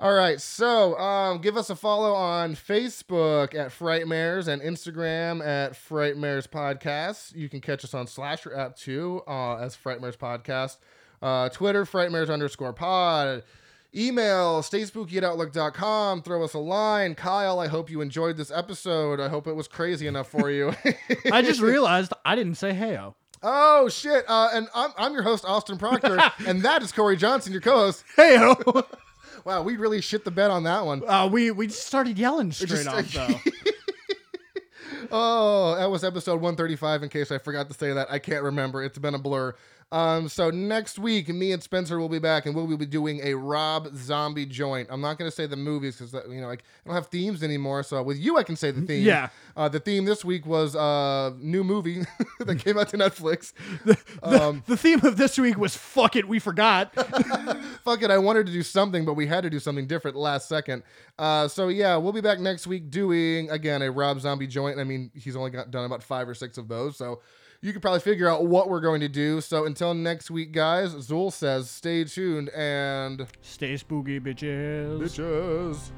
All right, so um, give us a follow on Facebook at Frightmares and Instagram at Frightmares Podcast. You can catch us on Slasher app too uh, as Frightmares Podcast. Uh, Twitter, Frightmares underscore pod. Email, stayspooky at outlook.com. Throw us a line. Kyle, I hope you enjoyed this episode. I hope it was crazy enough for you. I just realized I didn't say heyo. Oh shit! Uh, and I'm, I'm your host Austin Proctor, and that is Corey Johnson, your co-host. Heyo. Wow, we really shit the bed on that one. uh, we we just started yelling straight just- off though. Oh, that was episode 135. In case I forgot to say that, I can't remember. It's been a blur. Um, so next week, me and Spencer will be back, and we'll be doing a Rob Zombie joint. I'm not going to say the movies because you know like, I don't have themes anymore. So with you, I can say the theme. Yeah. Uh, the theme this week was uh new movie that came out to Netflix. the, the theme of this week was fuck it, we forgot. fuck it, I wanted to do something, but we had to do something different last second. Uh, so yeah, we'll be back next week doing again a Rob Zombie joint. I mean, he's only got done about five or six of those, so you could probably figure out what we're going to do. So until next week, guys, Zool says stay tuned and Stay spooky, bitches. bitches.